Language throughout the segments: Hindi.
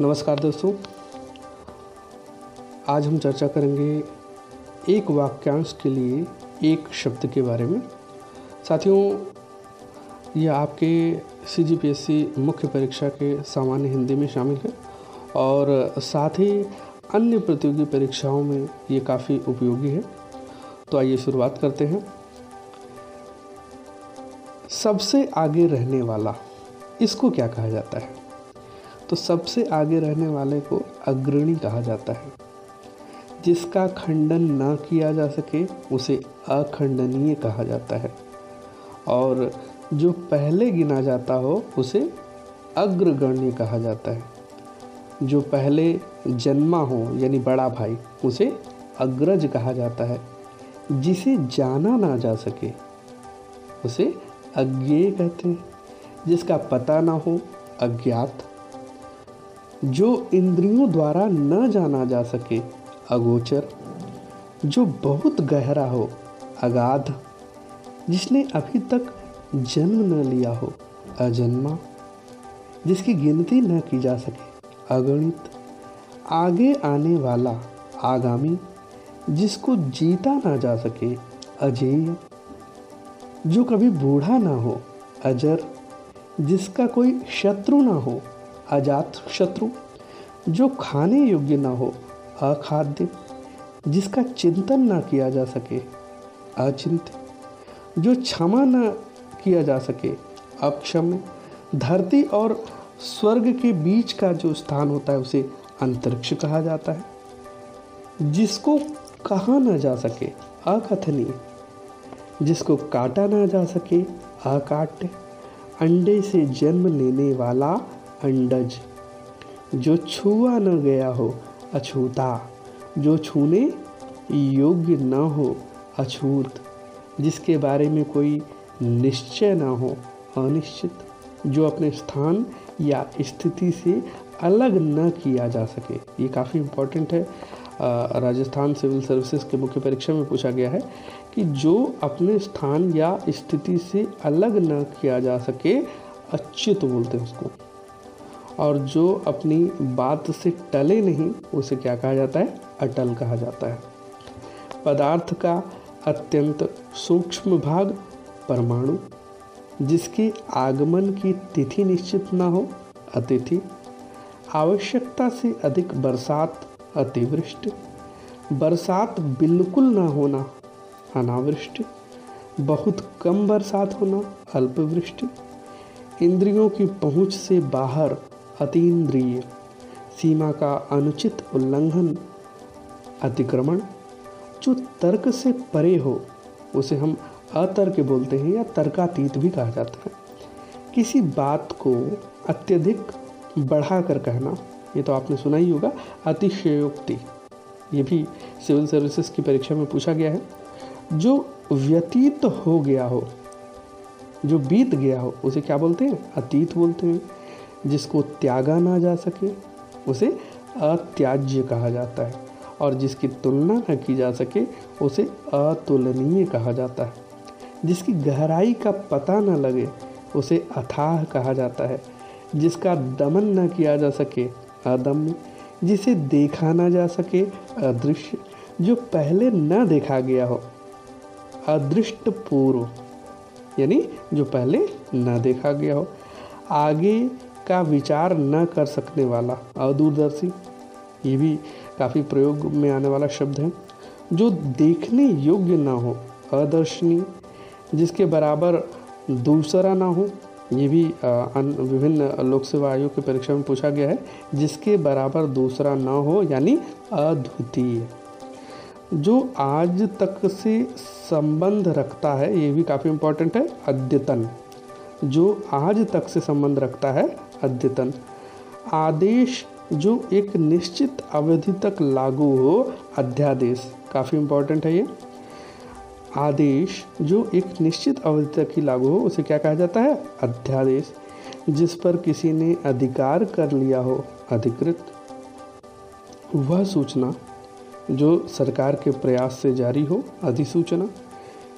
नमस्कार दोस्तों। आज हम चर्चा करेंगे एक वाक्यांश के लिए एक शब्द के बारे में। साथियों, यह आपके सी जी पी एस सी मुख्य परीक्षा के सामान्य हिंदी में शामिल है और साथ ही अन्य प्रतियोगी परीक्षाओं में ये काफ़ी उपयोगी है। तो आइए शुरुआत करते हैं। सबसे आगे रहने वाला, इसको क्या कहा जाता है? तो सबसे आगे रहने वाले को अग्रणी कहा जाता है। जिसका खंडन ना किया जा सके, उसे अखंडनीय कहा जाता है। और जो पहले गिना जाता हो, उसे अग्रगण्य कहा जाता है। जो पहले जन्मा हो, यानी बड़ा भाई, उसे अग्रज कहा जाता है। जिसे जाना ना जा सके, उसे अज्ञेय कहते हैं। जिसका पता ना हो, अज्ञात जो इंद्रियों द्वारा न जाना जा सके, अगोचर। जो बहुत गहरा हो, अगाध। जिसने अभी तक जन्म न लिया हो, अजन्मा। जिसकी गिनती न की जा सके, अगणित। आगे आने वाला, आगामी। जिसको जीता ना जा सके, अजेय। जो कभी बूढ़ा ना हो, अजर। जिसका कोई शत्रु ना हो अजात शत्रु, जो खाने योग्य ना हो, अखाद्य, जिसका चिंतन ना किया जा सके अचिंत जो क्षमा न किया जा सके, अक्षम, धरती और स्वर्ग के बीच का जो स्थान होता है, उसे अंतरिक्ष कहा जाता है। जिसको कहा ना जा सके, अकथनीय, जिसको काटा ना जा सके, अकाट्य, अंडे से जन्म लेने वाला अंडज जो छुआ न गया हो, अछूता। जो छूने योग्य न हो, अछूत। जिसके बारे में कोई निश्चय ना हो, अनिश्चित। जो अपने स्थान या स्थिति से अलग न किया जा सके। ये काफ़ी इम्पोर्टेंट है। राजस्थान सिविल सर्विसेज़ के मुख्य परीक्षा में पूछा गया है कि जो अपने स्थान या स्थिति से अलग न किया जा सके, अच्युत बोलते हैं उसको। और जो अपनी बात से टले नहीं, उसे क्या कहा जाता है? अटल कहा जाता है। पदार्थ का अत्यंत सूक्ष्म भाग परमाणु, जिसके आगमन की तिथि निश्चित न हो, अतिथि, आवश्यकता से अधिक बरसात अतिवृष्टि, बरसात बिल्कुल ना होना अनावृष्टि, बहुत कम बरसात होना अल्पवृष्टि, इंद्रियों की पहुँच से बाहर अतीन्द्रिय सीमा का अनुचित उल्लंघन, अतिक्रमण, जो तर्क से परे हो, उसे हम अतर्क बोलते हैं या तर्कातीत भी कहा जाता है। किसी बात को अत्यधिक बढ़ा कर कहना, ये तो आपने सुना ही होगा, अतिशयोक्ति। ये भी सिविल सर्विसेज़ की परीक्षा में पूछा गया है। जो व्यतीत हो गया हो, जो बीत गया हो, उसे क्या बोलते हैं? अतीत बोलते हैं। जिसको त्यागा ना जा सके, उसे अत्याज्य कहा जाता है। और जिसकी तुलना न की जा सके, उसे अतुलनीय कहा जाता है। जिसकी गहराई का पता न लगे, उसे अथाह कहा जाता है। जिसका दमन न किया जा सके, अदम्य। जिसे देखा ना जा सके, अदृश्य। जो पहले न देखा गया हो अदृष्ट पूर्व यानी जो पहले न देखा गया हो। आगे का विचार न कर सकने वाला अदूरदर्शी, ये भी काफ़ी प्रयोग में आने वाला शब्द है, जो देखने योग्य ना हो, अदर्शनीय, जिसके बराबर दूसरा ना हो, ये भी विभिन्न लोक सेवा आयोग की परीक्षा में पूछा गया है, जिसके बराबर दूसरा ना हो, यानी अद्वितीय। जो आज तक से संबंध रखता है, ये भी काफ़ी इम्पोर्टेंट है, अद्यतन। जो आज तक से संबंध रखता है अद्यतन। आदेश जो एक निश्चित अवधि तक लागू हो, अध्यादेश। काफ़ी इम्पोर्टेंट है ये। आदेश जो एक निश्चित अवधि तक ही लागू हो, उसे क्या कहा जाता है? अध्यादेश। जिस पर किसी ने अधिकार कर लिया हो, अधिकृत। वह सूचना जो सरकार के प्रयास से जारी हो, अधिसूचना।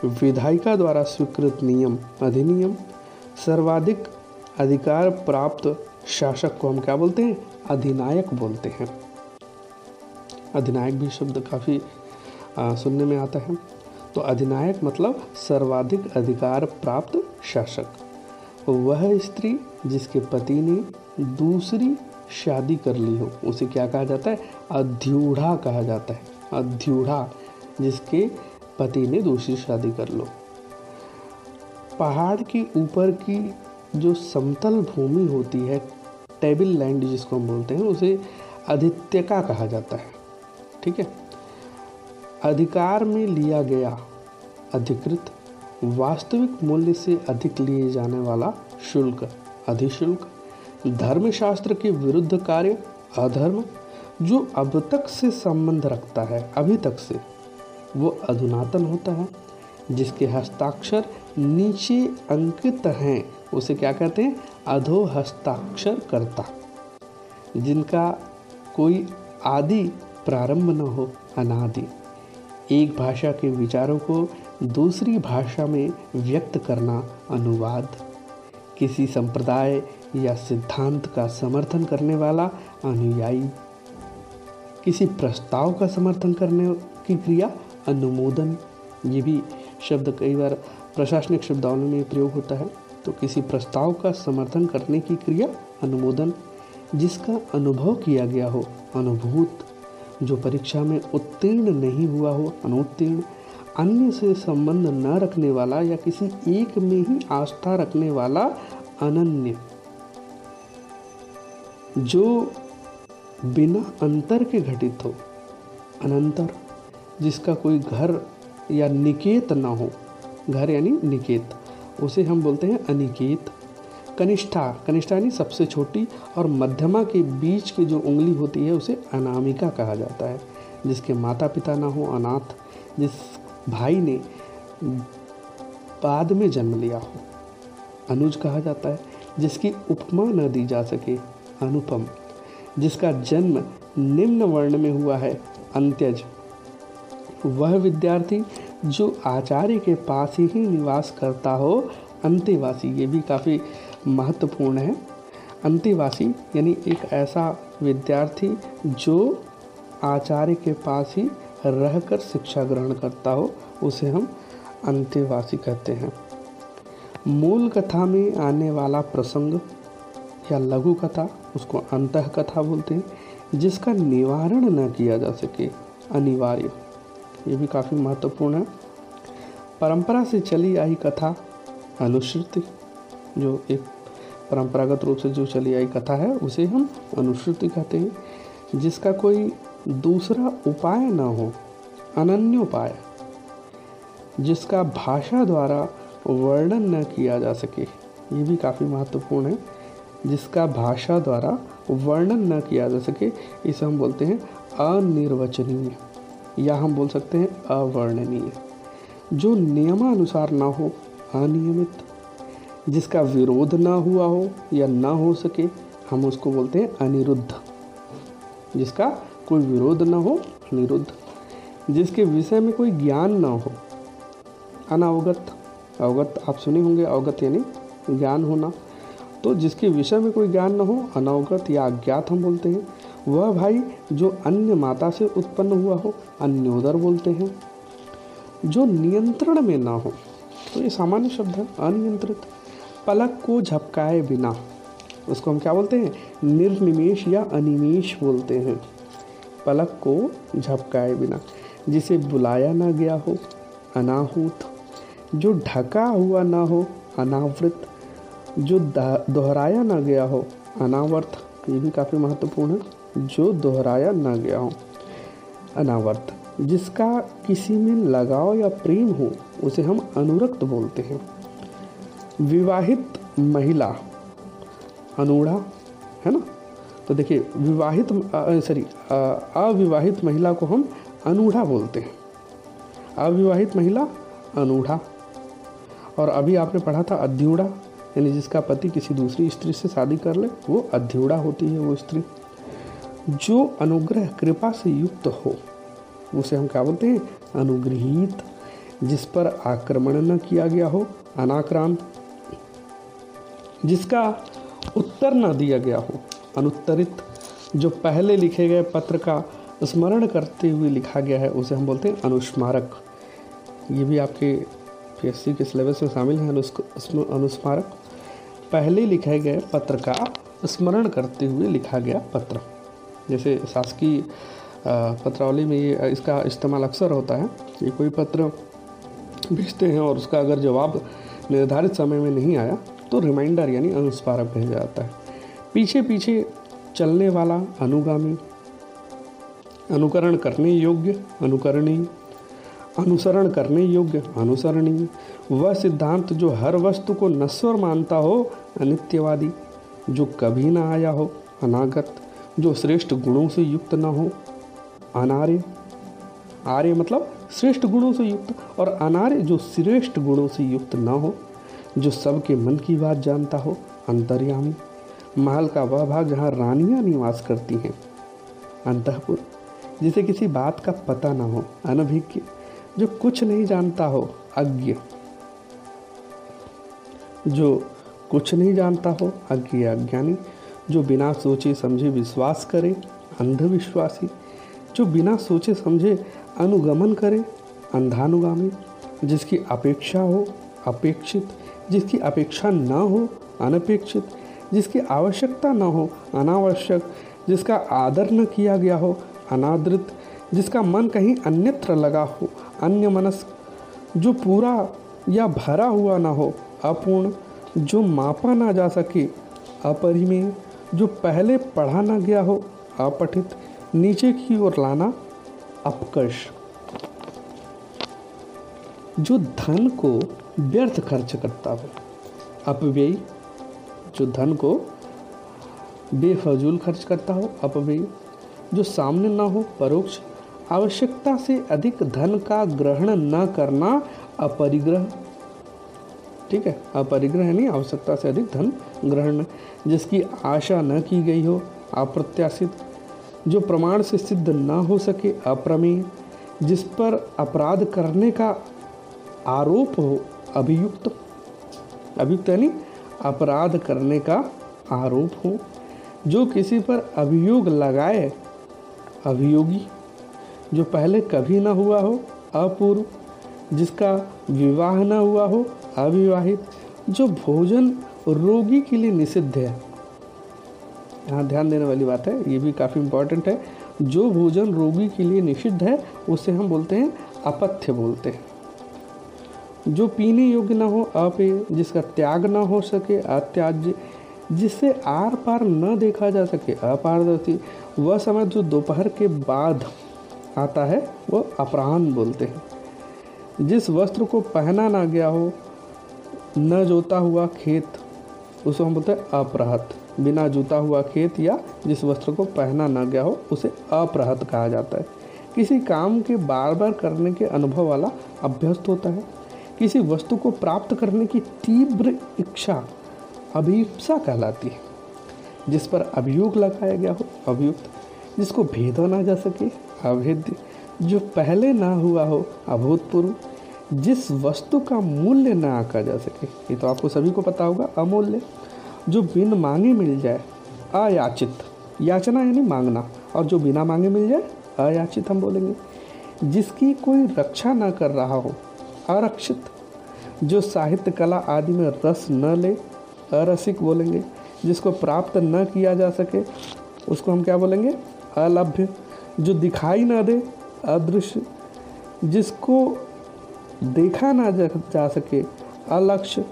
विधायिका द्वारा स्वीकृत नियम, अधिनियम। सर्वाधिक अधिकार प्राप्त शासक को हम क्या बोलते हैं? अधिनायक बोलते हैं। अधिनायक भी शब्द काफ़ी सुनने में आता है। तो अधिनायक मतलब सर्वाधिक अधिकार प्राप्त शासक। वह स्त्री जिसके पति ने दूसरी शादी कर ली हो, उसे क्या कहा जाता है? अध्यूढ़ा कहा जाता है। अध्यूढ़ा, जिसके पति ने दूसरी शादी कर लो। पहाड़ के ऊपर की जो समतल भूमि होती है टेबल लैंड जिसको हम बोलते हैं, उसे अधित्यका कहा जाता है। ठीक है? अधिकार में लिया गया अधिकृत, वास्तविक मूल्य से अधिक लिए जाने वाला शुल्क, अधिशुल्क, धर्मशास्त्र के विरुद्ध कार्य, अधर्म, जो अब तक से संबंध रखता है, अभी तक से, वो अधुनातन होता है, जिसके हस्ताक्षर नीचे अंकित हैं। उसे क्या कहते हैं? अधो हस्ताक्षर करता। जिनका कोई आदि प्रारंभ न हो, अनादि। एक भाषा के विचारों को दूसरी भाषा में व्यक्त करना अनुवाद। किसी संप्रदाय या सिद्धांत का समर्थन करने वाला अनुयायी। किसी प्रस्ताव का समर्थन करने की क्रिया, अनुमोदन। ये भी शब्द कई बार प्रशासनिक शब्दावली में प्रयोग होता है। तो किसी प्रस्ताव का समर्थन करने की क्रिया अनुमोदन, जिसका अनुभव किया गया हो, अनुभूत, जो परीक्षा में उत्तीर्ण नहीं हुआ हो, अनुत्तीर्ण, अन्य से संबंध न रखने वाला या किसी एक में ही आस्था रखने वाला अनन्य, जो बिना अंतर के घटित हो, अनंतर, जिसका कोई घर या निकेत ना हो, घर यानी निकेत। उसे हम बोलते हैं अनिकेत। कनिष्ठा। कनिष्ठा यानी सबसे छोटी और मध्यमा के बीच की जो उंगली होती है, उसे अनामिका कहा जाता है, जिसके माता पिता ना हो अनाथ, जिस भाई ने बाद में जन्म लिया हो। अनुज कहा जाता है, जिसकी उपमा न दी जा सके, अनुपम, जिसका जन्म निम्न वर्ण में हुआ है, अंत्यज। वह विद्यार्थी जो आचार्य के पास ही निवास करता हो, अंत्यवासी, ये भी काफ़ी महत्वपूर्ण है। अंत्यवासी, यानी एक ऐसा विद्यार्थी जो आचार्य के पास ही रहकर शिक्षा ग्रहण करता हो, उसे हम अंत्यवासी कहते हैं। मूल कथा में आने वाला प्रसंग या लघु कथा, उसको अंत कथा बोलते हैं, जिसका निवारण न किया जा सके, अनिवार्य। ये भी काफ़ी महत्वपूर्ण है। परंपरा से चली आई कथा अनुश्रुति जो एक परंपरागत रूप से जो चली आई कथा है, उसे हम अनुश्रुति कहते हैं, जिसका कोई दूसरा उपाय न हो अनन्य उपाय जिसका भाषा द्वारा वर्णन न किया जा सके, ये भी काफ़ी महत्वपूर्ण है, जिसका भाषा द्वारा वर्णन न किया जा सके, इसे हम बोलते हैं अनिर्वचनीय। या हम बोल सकते हैं अवर्णनीय। जो नियमानुसार ना हो, अनियमित। जिसका विरोध ना हुआ हो या ना हो सके, हम उसको बोलते हैं अनिरुद्ध। जिसका कोई विरोध ना हो, अनिरुद्ध। जिसके विषय में कोई ज्ञान ना हो, अनावगत। अवगत आप सुने होंगे, अवगत यानी ज्ञान होना। तो जिसके विषय में कोई ज्ञान ना हो, अनवगत या अज्ञात हम बोलते हैं। वह भाई जो अन्य माता से उत्पन्न हुआ हो अन्योदर बोलते हैं। जो नियंत्रण में ना हो तो ये सामान्य शब्द है, अनियंत्रित। पलक को झपकाए बिना, उसको हम क्या बोलते हैं? निर्निमेश या अनिमेश बोलते हैं। पलक को झपकाए बिना, जिसे बुलाया ना गया हो, अनाहूत। जो ढका हुआ ना हो, अनावृत। जो दोहराया ना गया हो, अनावर्त। ये भी काफ़ी महत्वपूर्ण है। जो दोहराया ना गया हो। अनावर्त, जिसका किसी में लगाव या प्रेम हो, उसे हम अनुरक्त बोलते हैं। विवाहित महिला, अनूढ़ा, है ना? तो देखिए, विवाहित सॉरी अविवाहित महिला को हम अनूढ़ा बोलते हैं। अविवाहित महिला, अनूढ़ा। और अभी आपने पढ़ा था अध्यूढ़ा, यानी जिसका पति किसी दूसरी स्त्री से शादी कर ले, वो अध्यूढ़ा होती है वो स्त्री। जो अनुग्रह कृपा से युक्त हो, उसे हम क्या बोलते हैं? अनुग्रहित, जिस पर आक्रमण न किया गया हो, अनाक्रांत, जिसका उत्तर न दिया गया हो, अनुत्तरित, जो पहले लिखे गए पत्र का स्मरण करते हुए लिखा गया है, उसे हम बोलते हैं अनुस्मारक। ये भी आपके पीएससी के सिलेबस में शामिल है? अनुस्मारक। पहले लिखे गए पत्र का स्मरण करते हुए लिखा गया पत्र। जैसे शासकीय पत्रावली में ये इसका इस्तेमाल अक्सर होता है कि कोई पत्र भेजते हैं और उसका अगर जवाब निर्धारित समय में नहीं आया तो रिमाइंडर यानी अनुस्मारक भेजा जाता है। पीछे पीछे चलने वाला अनुगामी, अनुकरण करने योग्य, अनुकरणीय, अनुसरण करने योग्य, अनुसरणीय, वह सिद्धांत जो हर वस्तु को नश्वर मानता हो, अनित्यवादी, जो कभी ना आया हो, अनागत जो श्रेष्ठ गुणों से युक्त न हो, अनार्य। आर्य मतलब श्रेष्ठ गुणों से युक्त, और अनार्य जो श्रेष्ठ गुणों से युक्त न हो, जो सबके मन की बात जानता हो, अंतर्यामी। महल का वह भाग जहाँ रानियाँ निवास करती हैं। अंतपुर, जिसे किसी बात का पता ना हो, अनभिज्ञ, जो कुछ नहीं जानता हो, अज्ञ। जो कुछ नहीं जानता हो, अज्ञ अज्ञानी जो बिना सोचे समझे विश्वास करे, अंधविश्वासी। जो बिना सोचे समझे अनुगमन करे, अंधानुगामी, जिसकी अपेक्षा हो, अपेक्षित। जिसकी अपेक्षा न हो, अनपेक्षित। जिसकी आवश्यकता न हो, अनावश्यक। जिसका आदर न किया गया हो, अनादृत। जिसका मन कहीं अन्यत्र लगा हो अन्य मनस जो पूरा या भरा हुआ ना हो, अपूर्ण। जो मापा ना जा सके, अपरिमेय। जो पहले पढ़ा ना गया हो अपठित नीचे की ओर लाना अपकर्ष। जो धन को व्यर्थ खर्च करता हो, अपव्यय। जो धन को बेफजूल खर्च करता हो, अपव्यय। जो सामने ना हो, परोक्ष। आवश्यकता से अधिक धन का ग्रहण न करना अपरिग्रह। ठीक है? अपरिग्रह यानी आवश्यकता से अधिक धन ग्रहण जिसकी आशा न की गई हो, अप्रत्याशित, जो प्रमाण से सिद्ध न हो सके, अप्रमेय, जिस पर अपराध करने का आरोप हो, अभियुक्त अभियुक्त यानी अपराध करने का आरोप हो, जो किसी पर अभियोग लगाए, अभियोगी, जो पहले कभी ना हुआ हो, अपूर्व, जिसका विवाह न हुआ हो, अविवाहित, जो भोजन रोगी के लिए निषिद्ध है। यहाँ ध्यान देने वाली बात है, ये भी काफ़ी इम्पोर्टेंट है। जो भोजन रोगी के लिए निषिद्ध है, उसे हम बोलते हैं अपथ्य बोलते हैं। जो पीने योग्य ना हो अपेय जिसका त्याग ना हो सके, अत्याज्य जिससे आर पार न देखा जा सके, अपारदर्शी, वह समय जो दोपहर के बाद आता है, वो अपराह्न बोलते हैं। जिस वस्त्र को पहना ना गया हो, न जोता हुआ खेत उसको हम बोलते हैं अपराहत। बिना जूता हुआ खेत या जिस वस्त्र को पहना ना गया हो, उसे अपराहत कहा जाता है। किसी काम के बार बार करने के अनुभव वाला अभ्यस्त होता है। किसी वस्तु को प्राप्त करने की तीव्र इच्छा अभिप्सा कहलाती है, जिस पर अभियोग लगाया गया हो, अभियुक्त, जिसको भेदा ना जा सके, अभेद्य, जो पहले ना हुआ हो, अभूतपूर्व जिस वस्तु का मूल्य ना आका जा सके, ये तो आपको सभी को पता होगा, अमूल्य, जो बिन मांगे मिल जाए, अयाचित। याचना यानी मांगना, और जो बिना मांगे मिल जाए, अयाचित हम बोलेंगे। जिसकी कोई रक्षा ना कर रहा हो, अरक्षित, जो साहित्य, कला आदि में रस न ले, अरसिक बोलेंगे, जिसको प्राप्त न किया जा सके, उसको हम क्या बोलेंगे? अलभ्य, जो दिखाई ना दे, अदृश्य, जिसको देखा ना जा, जा सके अलक्ष्य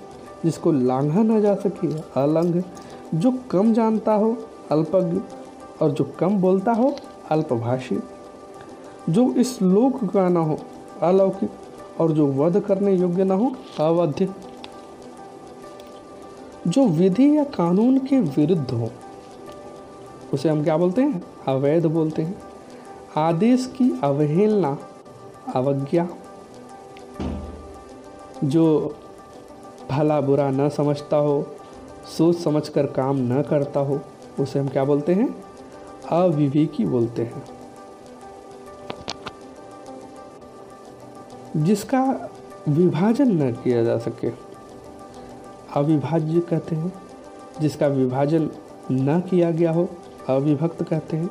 जिसको लांघा ना जा सके अलंघ जो कम जानता हो अल्पज्ञ और जो कम बोलता हो अल्पभाषी। जो इस लोक का ना हो अलौकिक और जो वध करने योग्य ना हो अवध्य। जो विधि या कानून के विरुद्ध हो उसे हम क्या बोलते हैं? अवैध बोलते हैं। आदेश की अवहेलना अवज्ञा। जो भला बुरा न समझता हो, सोच समझकर काम न करता हो, उसे हम क्या बोलते हैं? अविवेकी बोलते हैं। जिसका विभाजन न किया जा सके, अविभाज्य कहते हैं। जिसका विभाजन न किया गया हो, अविभक्त कहते हैं।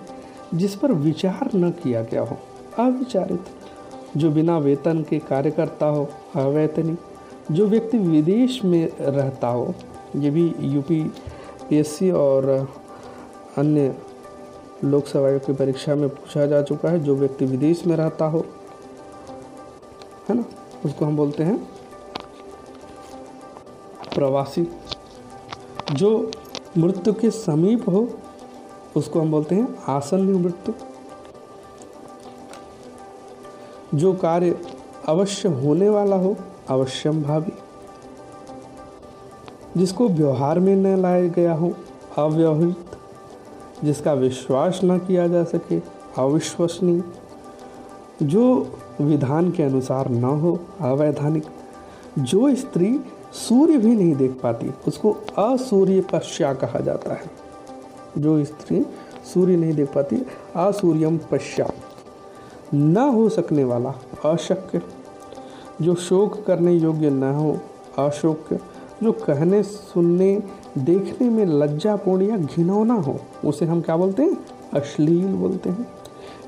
जिस पर विचार न किया गया हो, अविचारित। जो बिना वेतन के कार्य करता हो अवैतनिक जो व्यक्ति विदेश में रहता हो, ये भी यूपी और अन्य लोकसभा की परीक्षा में पूछा जा चुका है, जो व्यक्ति विदेश में रहता हो, है ना? उसको हम बोलते हैं प्रवासी। जो मृत्यु के समीप हो, उसको हम बोलते हैं आसन्न मृत्यु। जो कार्य अवश्य होने वाला हो, अवश्यम भावी। जिसको व्यवहार में न लाया गया हो, अव्यवहित। जिसका विश्वास न किया जा सके, अविश्वसनीय। जो विधान के अनुसार न हो, अवैधानिक। जो स्त्री सूर्य भी नहीं देख पाती, उसको असूर्य पश्या कहा जाता है। जो स्त्री सूर्य नहीं देख पाती, असूर्यम पश्या न हो सकने वाला अशक्य, जो शोक करने योग्य न हो, अशोक्य, जो कहने, सुनने, देखने में लज्जापूर्ण या घिनौना हो, उसे हम क्या बोलते हैं? अश्लील बोलते हैं।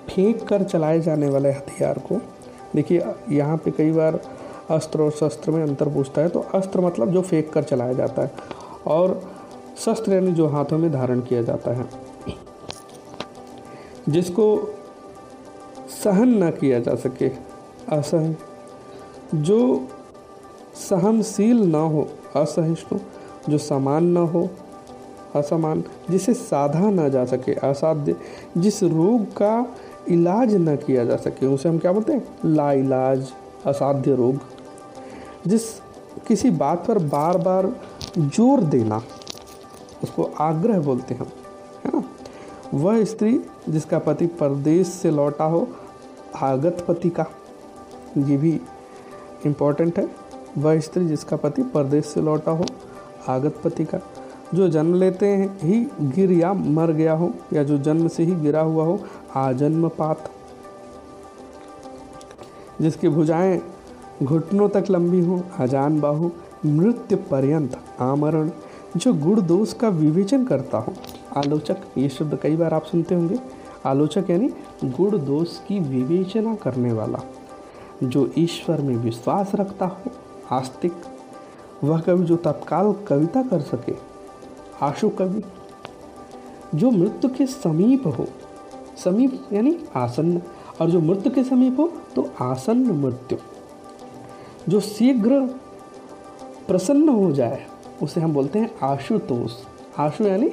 फेंक कर चलाए जाने वाले हथियार को। देखिए, यहाँ पे कई बार अस्त्र और शस्त्र में अंतर पूछता है तो अस्त्र मतलब जो फेंक कर चलाया जाता है, और शस्त्र यानी जो हाथों में धारण किया जाता है। जिसको सहन ना किया जा सके। असहन। जो सहनशील ना हो, असहिष्णु, जो समान न हो, असमान, जिसे साधा ना जा सके, असाध्य, जिस रोग का इलाज न किया जा सके, उसे हम क्या बोलते हैं? ला इलाज असाध्य रोग। जिस किसी बात पर बार बार ज़ोर देना, उसको आग्रह बोलते हैं है ना? वह स्त्री जिसका पति परदेश से लौटा हो आगत पति का। ये भी इम्पोर्टेंट है। वह स्त्री जिसका पति परदेश से लौटा हो आगत पति का, जो जन्म लेते हैं ही गिर या मर गया हो, या जो जन्म से ही गिरा हुआ हो आजन्म पात जिसकी भुजाएँ घुटनों तक लंबी हो, अजान बाहु, मृत्यु पर्यंत आमरण, जो गुण दोष का विवेचन करता हो। आलोचक, ये शब्द कई बार आप सुनते होंगे। आलोचक यानी गुण दोष की विवेचना करने वाला, जो ईश्वर में विश्वास रखता हो, आस्तिक, वह कवि जो तत्काल कविता कर सके, आशु कवि, जो मृत्यु के समीप हो, समीप यानी आसन्न, और जो मृत्यु के समीप हो तो आसन्न मृत्यु। जो शीघ्र प्रसन्न हो जाए, उसे हम बोलते हैं आशुतोष। आशु यानी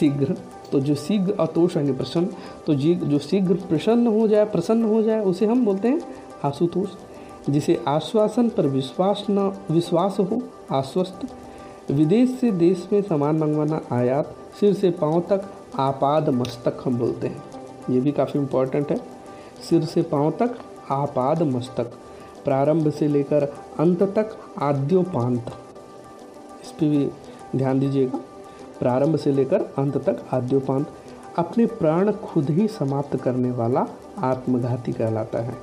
शीघ्र। तो जो शीघ्र अतोष यानी प्रसन्न तो जी, जो शीघ्र प्रसन्न हो जाए, प्रसन्न हो जाए, उसे हम बोलते हैं आशुतोष, जिसे आश्वासन पर विश्वास न, विश्वास हो, आश्वस्त। विदेश से देश में सामान मंगवाना आयात, सिर से पाँव तक आपाद मस्तक हम बोलते हैं। ये भी काफ़ी इम्पोर्टेंट है। सिर से पाँव तक आपाद मस्तक, प्रारंभ से लेकर अंत तक आद्योपांत। इस पर भी ध्यान दीजिएगा। प्रारंभ से लेकर अंत तक आद्योपांत अपने प्राण खुद ही समाप्त करने वाला आत्मघाती कहलाता है।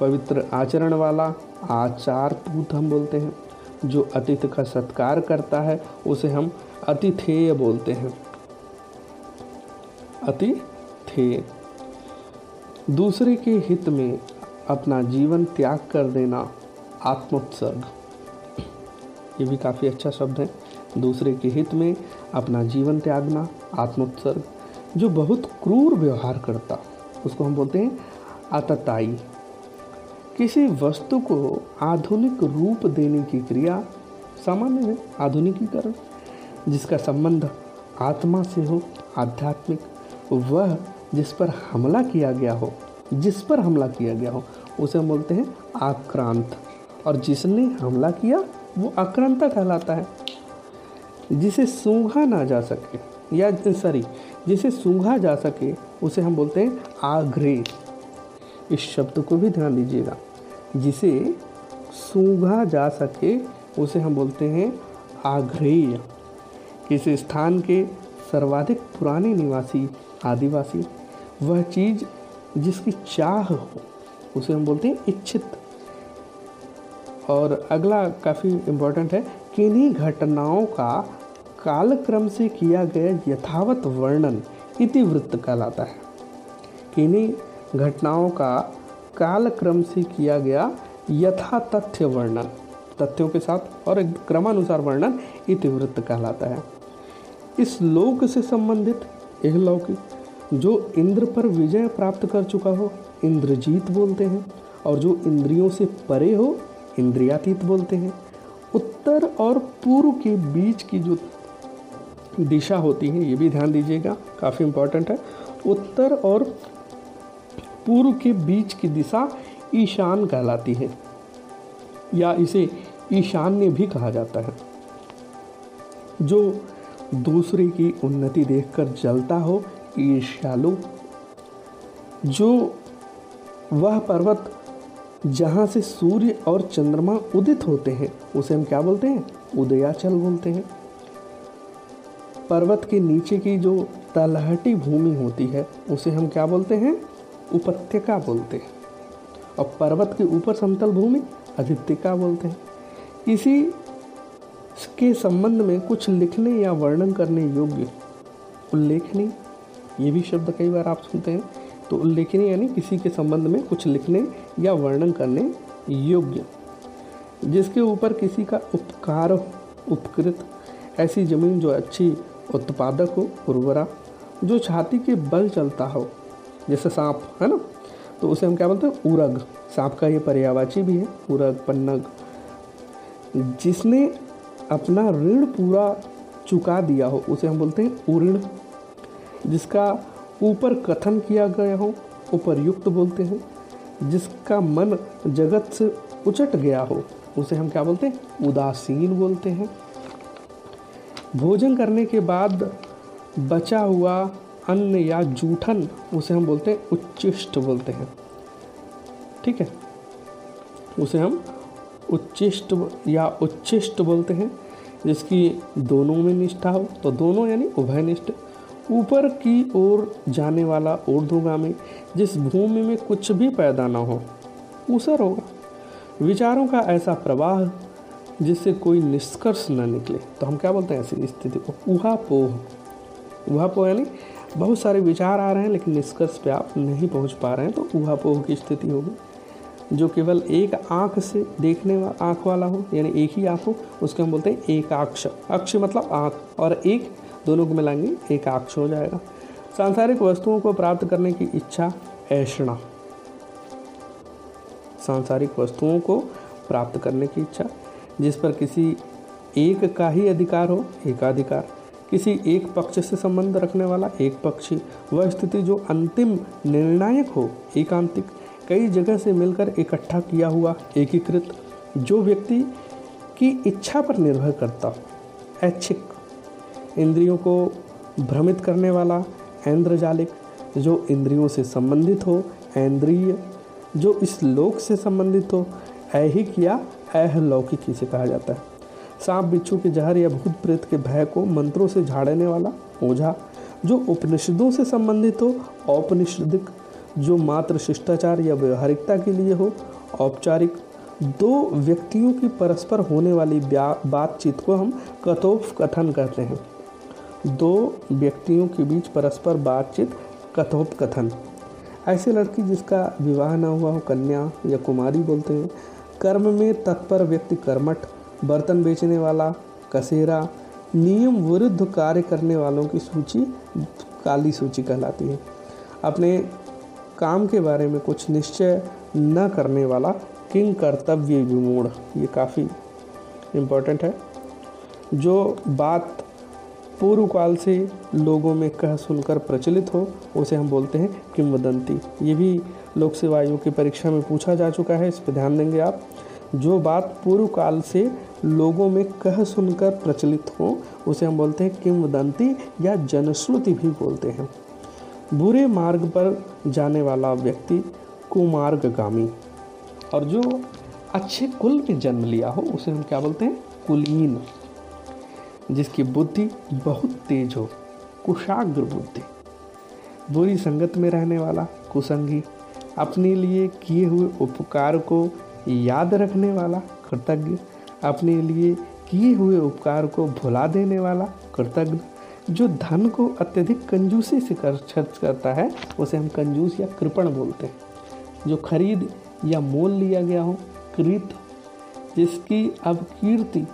पवित्र आचरण वाला आचार पूत हम बोलते हैं। जो अतिथि का सत्कार करता है, उसे हम अतिथेय बोलते हैं। अतिथेय। दूसरे के हित में अपना जीवन त्याग कर देना आत्मोत्सर्ग। ये भी काफ़ी अच्छा शब्द है। दूसरे के हित में अपना जीवन त्यागना, आत्मोत्सर्ग, जो बहुत क्रूर व्यवहार करता, उसको हम बोलते हैं आतताई किसी वस्तु को आधुनिक रूप देने की क्रिया सामान्य है, आधुनिकीकरण, जिसका संबंध आत्मा से हो, आध्यात्मिक, वह जिस पर हमला किया गया हो, जिस पर हमला किया गया हो, उसे हम बोलते हैं आक्रांत। और जिसने हमला किया, वो आक्रांता कहलाता है। जिसे सूंघा ना जा सके, या सॉरी जिसे सूंघा जा सके, उसे हम बोलते हैं आघ्रे। इस शब्द को भी ध्यान दीजिएगा। जिसे सूंघा जा सके, उसे हम बोलते हैं आग्रेय इस स्थान के सर्वाधिक पुराने निवासी, आदिवासी, वह चीज़ जिसकी चाह हो, उसे हम बोलते हैं इच्छित। और अगला काफ़ी इम्पोर्टेंट है, किन्हीं घटनाओं का कालक्रम से किया गया यथावत वर्णन इतिवृत्त कहलाता है। किन्हीं घटनाओं का कालक्रम से किया गया यथा तथ्य वर्णन, तथ्यों के साथ और एक क्रमानुसार वर्णन इतिवृत्त कहलाता है। इस लोक से संबंधित, यह लौकिक जो इंद्र पर विजय प्राप्त कर चुका हो, इंद्रजीत बोलते हैं, और जो इंद्रियों से परे हो, इंद्रियातीत बोलते हैं, उत्तर और पूर्व के बीच की जो दिशा होती है, ये भी ध्यान दीजिएगा, काफ़ी इम्पोर्टेंट है। उत्तर और पूर्व के बीच की दिशा ईशान कहलाती है, या इसे ईशान्य भी कहा जाता है। जो दूसरे की उन्नति देखकर जलता हो, ईर्ष्यालु, जो वह पर्वत जहाँ से सूर्य और चंद्रमा उदित होते हैं, उसे हम क्या बोलते हैं? उदयाचल बोलते हैं। पर्वत के नीचे की जो तलहटी भूमि होती है, उसे हम क्या बोलते हैं? उपत्यका बोलते हैं। और पर्वत के ऊपर समतल भूमि अधित्यका बोलते हैं। इसी के संबंध में कुछ लिखने या वर्णन करने योग्य उल्लेखनीय, ये भी शब्द कई बार आप सुनते हैं तो उल्लेखनीय यानी किसी के संबंध में कुछ लिखने या वर्णन करने योग्य। जिसके ऊपर किसी का उपकार उपकृत, ऐसी ज़मीन जो अच्छी उत्पादक हो, उर्वरा, जो छाती के बल चलता हो, जैसे सांप, है ना? तो उसे हम क्या बोलते हैं? उरग। सांप का ये पर्यावाची भी है, उरग, पन्नग। जिसने अपना ऋण पूरा चुका दिया हो, उसे हम बोलते हैं उऋण जिसका ऊपर कथन किया गया हो, उपरयुक्त बोलते हैं। जिसका मन जगत से उचट गया हो, उसे हम क्या बोलते हैं? उदासीन बोलते हैं। भोजन करने के बाद बचा हुआ अन्न या जूठन उसे हम बोलते हैं उच्चिष्ट बोलते हैं। ठीक है? उसे हम उच्चिष्ट या उच्चिष्ट बोलते हैं, जिसकी दोनों में निष्ठा हो। तो दोनों यानी उभयनिष्ठ ऊपर की ओर जाने वाला ऊर्ध्वगामी, जिस भूमि में कुछ भी पैदा ना हो ऊसर होगा विचारों का ऐसा प्रवाह जिससे कोई निष्कर्ष न निकले। तो हम क्या बोलते हैं ऐसी स्थिति को? उहापोह उहापोह यानी बहुत सारे विचार आ रहे हैं, लेकिन निष्कर्ष पे आप नहीं पहुँच पा रहे हैं तो उहापोह की स्थिति होगी, जो केवल एक आँख से देखने वाला आँख वाला हो, यानी एक ही आँख हो, उसके हम बोलते हैं एक अक्ष अक्ष मतलब आँख, और एक, दोनों को मिलाएँगे एक अक्ष हो जाएगा। सांसारिक वस्तुओं को प्राप्त करने की इच्छा, ऐषणा। सांसारिक वस्तुओं को प्राप्त करने की इच्छा जिस पर किसी एक का ही अधिकार हो, एकाधिकार। किसी एक पक्ष से संबंध रखने वाला एक पक्षी, वह स्थिति जो अंतिम निर्णायक हो, एकांतिक, कई जगह से मिलकर इकट्ठा किया हुआ, एकीकृत, जो व्यक्ति की इच्छा पर निर्भर करता ऐच्छिक। इंद्रियों को भ्रमित करने वाला, ऐन्द्रजालिक, जो इंद्रियों से संबंधित हो, ऐन्द्रिय, जो इस लोक से संबंधित हो, ऐहिक या अहलौकिक इसे कहा जाता है। सांप बिच्छू के जहर या भूत प्रेत के भय को मंत्रों से झाड़ने वाला ओझा, जो उपनिषदों से संबंधित हो, औपनिषदिक, जो मात्र शिष्टाचार या व्यवहारिकता के लिए हो, औपचारिक, दो व्यक्तियों की परस्पर होने वाली बातचीत को हम कथोप कथन कहते हैं। दो व्यक्तियों के बीच परस्पर बातचीत कथोप कथन। ऐसे लड़की जिसका विवाह न हुआ हो, कन्या या कुमारी बोलते हैं कर्म में तत्पर व्यक्ति कर्मठ, बर्तन बेचने वाला, कसेरा, नियम विरुद्ध कार्य करने वालों की सूची, काली सूची कहलाती है। अपने काम के बारे में कुछ निश्चय न करने वाला किंग कर्तव्य विमूढ़, ये काफ़ी इम्पोर्टेंट है। जो बात पूर्व काल से लोगों में कह सुनकर प्रचलित हो, उसे हम बोलते हैं किंवदंती। ये भी लोक सेवा आयोग की परीक्षा में पूछा जा चुका है, इस पर ध्यान देंगे आप। जो बात पूर्व काल से लोगों में कह सुनकर प्रचलित हो, उसे हम बोलते हैं किंवदंती या जनश्रुति भी बोलते हैं। बुरे मार्ग पर जाने वाला व्यक्ति कुमार्गामी और जो अच्छे कुल में जन्म लिया हो, उसे हम क्या बोलते हैं? कुलीन। जिसकी बुद्धि बहुत तेज हो, कुशाग्र बुद्धि। बुरी संगत में रहने वाला कुसंगी अपने लिए किए हुए उपकार को याद रखने वाला कृतज्ञ, अपने लिए किए हुए उपकार को भुला देने वाला कृतज्ञ, जो धन को अत्यधिक कंजूसी से कर खर्च करता है, उसे हम कंजूस या कृपण बोलते हैं। जो खरीद या मोल लिया गया हो, कृत, जिसकी अब कीर्ति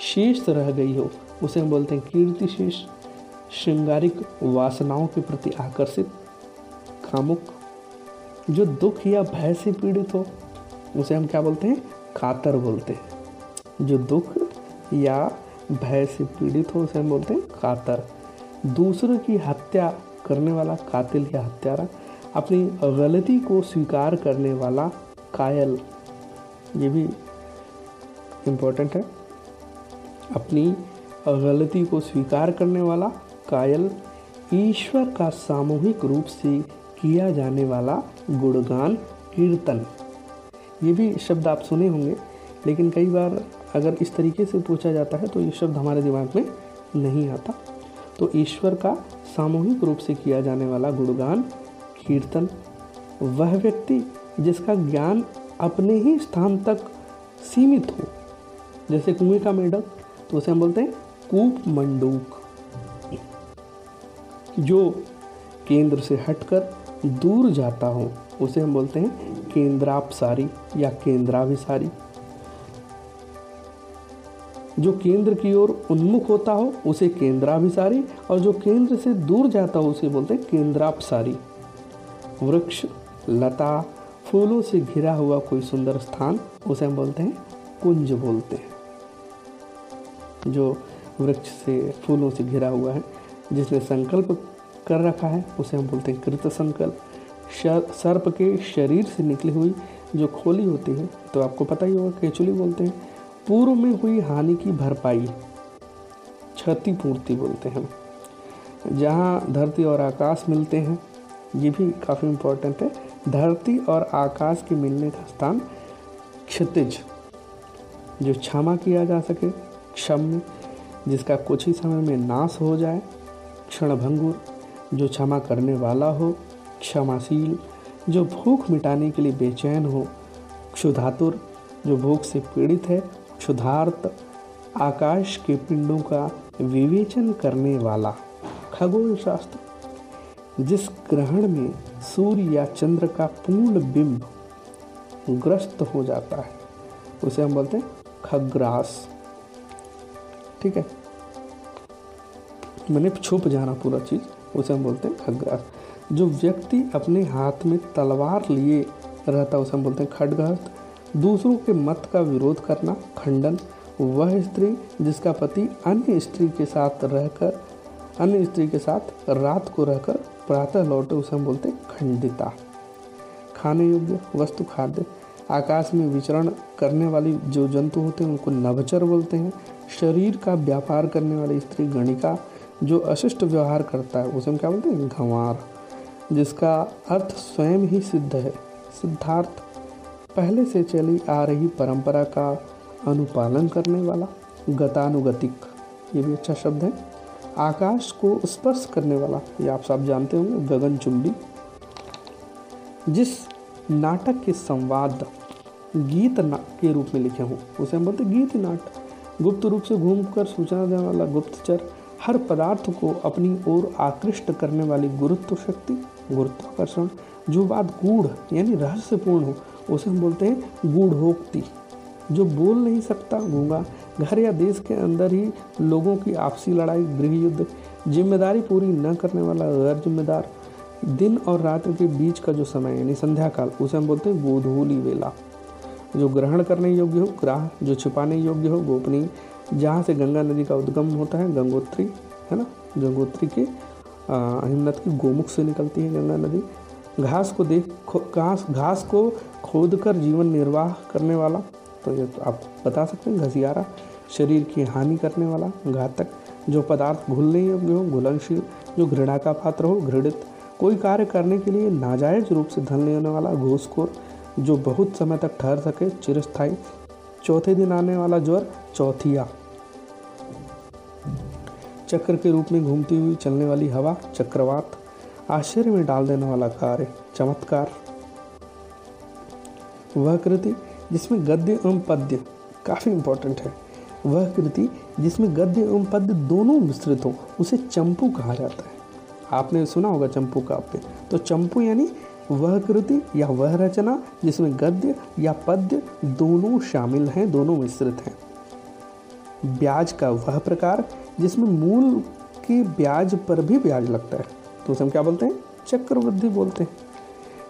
शेष रह गई हो, उसे हम बोलते हैं कीर्ति शेष, श्रृंगारिक वासनाओं के प्रति आकर्षित कामुक जो दुख या भय से पीड़ित हो उसे हम क्या बोलते हैं? कातर बोलते हैं। जो दुख या भय से पीड़ित हो उसे हम बोलते हैं कातर दूसरों की हत्या करने वाला, कातिल या हत्यारा, अपनी गलती को स्वीकार करने वाला, कायल, ये भी इम्पोर्टेंट है। अपनी गलती को स्वीकार करने वाला, कायल, ईश्वर का सामूहिक रूप से किया जाने वाला गुणगान, कीर्तन। ये भी शब्द आप सुने होंगे, लेकिन कई बार अगर इस तरीके से पूछा जाता है तो ये शब्द हमारे दिमाग में नहीं आता। तो ईश्वर का सामूहिक रूप से किया जाने वाला गुणगान, कीर्तन, वह व्यक्ति जिसका ज्ञान अपने ही स्थान तक सीमित हो, जैसे कुएँ का मेढक तो उसे हम बोलते हैं कूप मंडूक, जो केंद्र से हटकर दूर जाता हो, उसे हम बोलते हैं केंद्रापसारी या केंद्राभिसारी जो केंद्र की ओर उन्मुख होता हो, उसे केंद्राभिसारी और जो केंद्र से दूर जाता हो, उसे बोलते हैं केंद्रापसारी वृक्ष, लता, फूलों से घिरा हुआ कोई सुंदर स्थान, उसे हम बोलते हैं कुंज बोलते हैं। जो वृक्ष से, फूलों से घिरा हुआ है, जिसने संकल्प कर रखा है, उसे हम बोलते हैं कृत संकल्प। सर्प के शरीर से निकली हुई जो खोली होती है तो आपको पता ही होगा, केचुली बोलते हैं। पूर्व में हुई हानि की भरपाई क्षतिपूर्ति बोलते हैं जहाँ धरती और आकाश मिलते हैं, ये भी काफ़ी इम्पोर्टेंट है। धरती और आकाश के मिलने का स्थान क्षतिज, जो क्षमा किया जा सके क्षम जिसका कुछ ही समय में नाश हो जाए, क्षणभंगुर, जो क्षमा करने वाला हो क्षमाशील, जो भूख मिटाने के लिए बेचैन हो। क्षुधातुर, जो भूख से पीड़ित है क्षुधार्थ आकाश के पिंडों का विवेचन करने वाला। खगोल शास्त्र जिस ग्रहण में सूर्य या चंद्र का पूर्ण बिंब ग्रस्त हो जाता है, उसे हम बोलते हैं खग्रास। ठीक है? मैंने छुप जाना पूरा चीज़, उसे हम बोलते हैं खग्रास। जो व्यक्ति अपने हाथ में तलवार लिए रहता है, उसे हम बोलते हैं खडगहस्त दूसरों के मत का विरोध करना खंडन। वह स्त्री जिसका पति अन्य स्त्री के साथ रहकर, अन्य स्त्री के साथ रात को रहकर प्रातः लौटे, उसे हम बोलते हैं खंडिता। खाने योग्य वस्तु खाद्य। आकाश में विचरण करने वाली जो जंतु होते हैं, उनको नवचर बोलते हैं। शरीर का व्यापार करने वाली स्त्री गणिका, जो अशिष्ट व्यवहार करता है, उसे हम क्या बोलते हैं? घंवार जिसका अर्थ स्वयं ही सिद्ध है, सिद्धार्थ। पहले से चली आ रही परंपरा का अनुपालन करने वाला, गतानुगतिक। ये भी अच्छा शब्द है। आकाश को स्पर्श करने वाला, ये आप सब जानते होंगे, गगन चुंबी। जिस नाटक के संवाद, गीत ना के रूप में लिखे हों, उसे हम बोलते गीत नाट। गुप्त रूप से घूमकर सूचना देने वाला गुप्तचर हर पदार्थ को अपनी ओर आकृष्ट करने वाली गुरुत्व शक्ति गुरुत्वाकर्षण जो बात गूढ़, यानी रहस्यपूर्ण हो, उसे हम बोलते हैं गूढ़ोक्ति। जो बोल नहीं सकता, गूँगा, घर या देश के अंदर ही लोगों की आपसी लड़ाई, गृह युद्ध, ज़िम्मेदारी पूरी न करने वाला गैर जिम्मेदार, दिन और रात्र के बीच का जो समय, यानी संध्या काल उसे हम बोलते हैं गोधूली वेला। जो ग्रहण करने योग्य हो, ग्राह, जो छिपाने योग्य हो, गोपनीय, जहाँ से गंगा नदी का उद्गम होता है, गंगोत्री, है ना? गंगोत्री के हिम्मत की गोमुख से निकलती है गंगा नदी। घास को देख घास घास को खोद कर जीवन निर्वाह करने वाला तो ये तो आप बता सकते हैं, घसियारा, शरीर की हानि करने वाला, घातक, जो पदार्थ घुलने योग्य हो, घुलनशील, जो घृणा का पात्र हो, घृणित। कोई कार्य करने के लिए नाजायज रूप से धन लेने वाला घूसखोर जो बहुत समय तक ठहर सके चिरस्थाई चौथे दिन आने वाला ज्वर, चौथिया। चक्र के रूप में घूमती हुई चलने वाली हवा चक्रवात आश्चर्य में डाल देने वाला कार्य चमत्कार। वह कृति जिसमें गद्य एवं पद्य काफ़ी इम्पोर्टेंट है। वह कृति जिसमें गद्य एवं पद्य दोनों मिश्रित हो, उसे चंपू कहा जाता है। आपने सुना होगा चंपू काव्य। तो चंपू यानी वह कृति या वह रचना जिसमें गद्य या पद्य दोनों शामिल हैं, दोनों मिश्रित हैं। ब्याज का वह प्रकार जिसमें मूल के ब्याज पर भी ब्याज लगता है। तो उसे हम क्या बोलते हैं? चक्रवृद्धि बोलते हैं।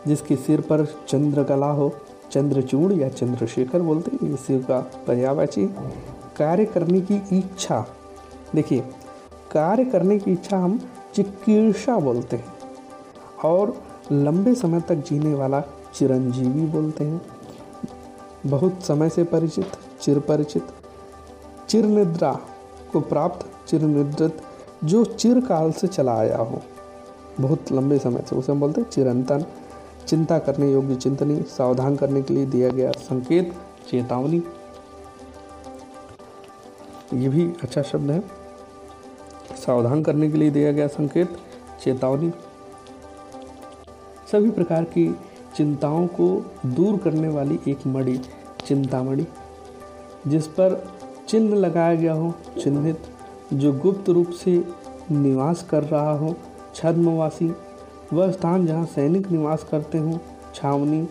जिसके सिर पर चंद्रकला हो, चंद्रचूड़ या चंद्रशेखर बोलते हैं इसी का पर्यावाची कार्य करने की इच्छा। देखिए, कार्य करने की इच्छा हम चिकित्सा बोलते हैं और लंबे समय तक जीने वाला चिरंजीवी बोलते हैं। बहुत समय से परिचित चिर परिचित चिर निद्रा को प्राप्त चिर निद्रित जो चिर काल से चला आया हो। बहुत लंबे समय से उसे हम बोलते हैं चिरंतन। चिंता करने योग्य चिंतनी, सावधान करने के लिए दिया गया संकेत, चेतावनी। ये भी अच्छा शब्द है। सावधान करने के लिए दिया गया संकेत, चेतावनी। सभी प्रकार की चिंताओं को दूर करने वाली एक मणि, चिंतामणि, जिस पर चिन्ह लगाया गया हो, चिन्हित। जो गुप्त रूप से निवास कर रहा हो, छद्मवासी, वह स्थान जहाँ सैनिक निवास करते हों, छावनी,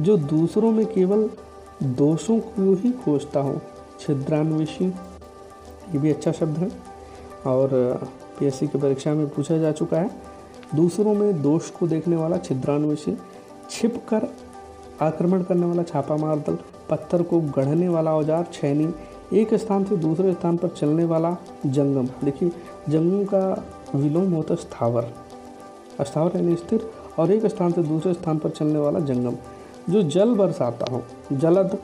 जो दूसरों में केवल दोषों को ही खोजता हो, छिद्रान्वेषी। ये भी अच्छा शब्द है। और, पीएससी की परीक्षा में पूछा जा चुका है, दूसरों में दोष को देखने वाला छिद्रान्वेषी, छिप कर आक्रमण करने वाला छापा मार दल, पत्थर को गढ़ने वाला औज़ार, छैनी एक स्थान से दूसरे स्थान पर चलने वाला जंगम। देखिए, जंगम का विलोम होता है स्थावर। स्थावर यानी स्थिर, और एक स्थान से दूसरे स्थान पर चलने वाला जंगम। जो जल बरसाता हो, जलद,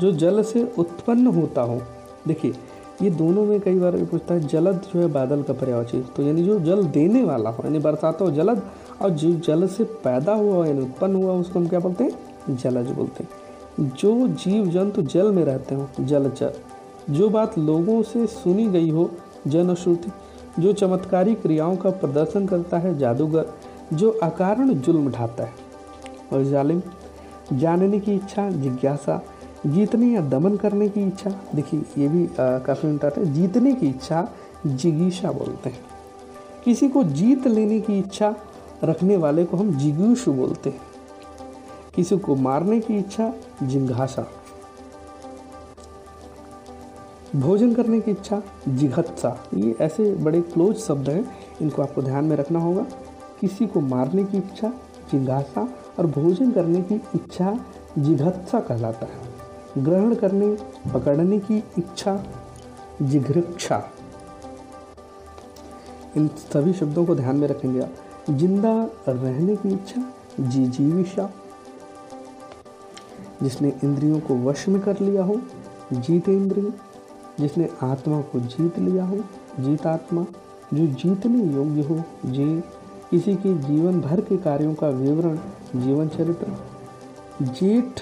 जो जल से उत्पन्न होता हो। देखिए, ये दोनों में कई बार पूछता है, जलद जो है बादल का पर्यावाची तो यानी जो जल देने वाला हो, यानी बरसाता हो जलद, और जो जल से पैदा हुआ हो, यानी उत्पन्न हुआ उसको हम क्या बोलते हैं? जलज बोलते हैं। जो जीव जंतु जल में रहते हो, जलचर जो बात लोगों से सुनी गई हो, जनश्रुति, जो चमत्कारी क्रियाओं का प्रदर्शन करता है जादूगर, जो अकारण जुल्म ढाता है। और जालिम, जानने की इच्छा, जिज्ञासा, जीतने या दमन करने की इच्छा, देखिए, ये भी काफ़ी इम्पोर्टेंट है, जीतने की इच्छा, जिगीशा बोलते हैं। किसी को जीत लेने की इच्छा रखने वाले को हम जिगीशु बोलते हैं। किसी को मारने की इच्छा, जिंघासा। भोजन करने की इच्छा जिघत्सा ये ऐसे बड़े क्लोज शब्द हैं, इनको आपको ध्यान में रखना होगा। किसी को मारने की इच्छा जिंघासा और भोजन करने की इच्छा, जिघत्सा कहलाता है। ग्रहण करने, पकड़ने की इच्छा, जिघृक्षा। इन सभी शब्दों को ध्यान में रखेंगे आप। ज़िंदा रहने की इच्छा जीजीविशा जिसने इंद्रियों को वश में कर लिया हो जीत इंद्रिय जिसने आत्मा को जीत लिया हो जीत आत्मा जो जीतने योग्य हो, जी, किसी के जीवन भर के कार्यों का विवरण, जीवन चरित्र। जेठ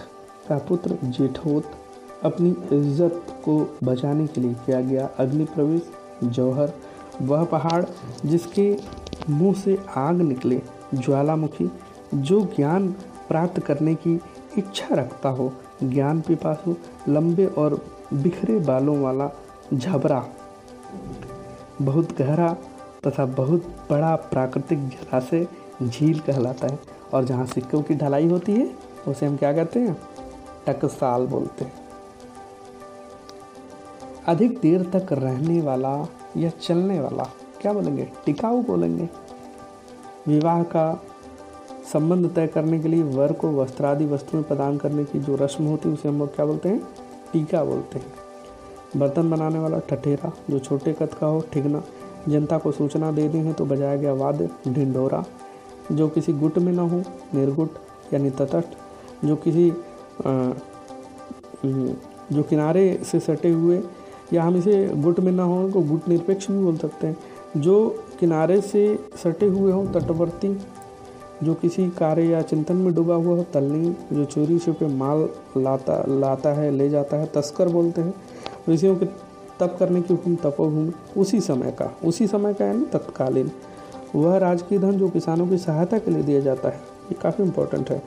का पुत्र जेठोत अपनी इज़्ज़त को बचाने के लिए किया गया अग्नि प्रवेश जौहर, वह पहाड़ जिसके मुँह से आग निकले, ज्वालामुखी, जो ज्ञान प्राप्त करने की इच्छा रखता हो ज्ञान पिपासु, लंबे और बिखरे बालों वाला झबरा, बहुत गहरा तथा बहुत बड़ा प्राकृतिक जलाशय झील कहलाता है। और जहाँ सिक्कों की ढलाई होती है, उसे हम क्या कहते हैं? टकसाल बोलते हैं। अधिक देर तक रहने वाला या चलने वाला, क्या बोलेंगे? टिकाऊ बोलेंगे। विवाह का संबंध तय करने के लिए वर को वस्त्र वस्त्रादि वस्तुएँ प्रदान करने की जो रस्म होती है उसे हम लोग क्या बोलते हैं? टीका बोलते हैं। बर्तन बनाने वाला ठठेरा जो छोटे कद का हो ठिगना जनता को सूचना दे दी है तो बजाया गया वाद्य ढिंडोरा जो किसी गुट में ना हो निर्गुट यानी तटस्थ जो किसी आ, जो किनारे से सटे हुए या हम इसे गुट में ना हो तो गुट निरपेक्ष भी बोल सकते हैं। जो किनारे से सटे हुए हों तटवर्ती जो किसी कार्य या चिंतन में डूबा हुआ हो तलनी जो चोरी, छुपे माल लाता लाता है, ले जाता है, तस्कर बोलते हैं ऋषियों के तप करने की हुक्म तपोभूमि, उसी समय का, उसी समय का यानी तत्कालीन। वह राजकीय धन जो किसानों की सहायता के लिए दिया जाता है, ये काफ़ी इम्पोर्टेंट है।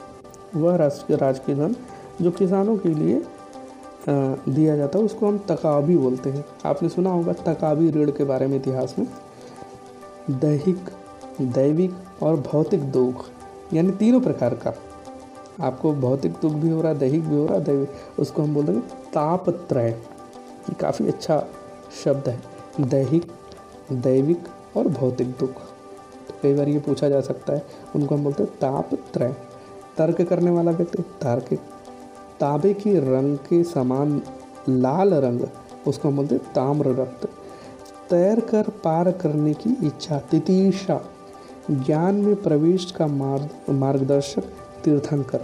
वह राजकीय राजकीय धन जो किसानों के लिए दिया जाता है, उसको हम तकाबी बोलते हैं। आपने सुना होगा तकाबी ऋण के बारे में इतिहास में। दैहिक, दैविक और भौतिक दुख, यानी तीनों प्रकार का। आपको भौतिक दुख भी हो रहा है दैहिक भी हो रहा है दैविक उसको हम बोलेंगे तापत्रय ये काफ़ी अच्छा शब्द है। दैहिक, दैविक और भौतिक दुख। तो कई बार ये पूछा जा सकता है, उनको हम बोलते हैं तापत्रय तर्क करने वाला व्यक्ति, तार्किक। ताबे के रंग के समान लाल रंग, उसको हम बोलते हैं ताम्र रक्त। तैर कर पार करने की इच्छा, तितीशा। ज्ञान में प्रवेश का मार्ग, मार्गदर्शक तीर्थंकर।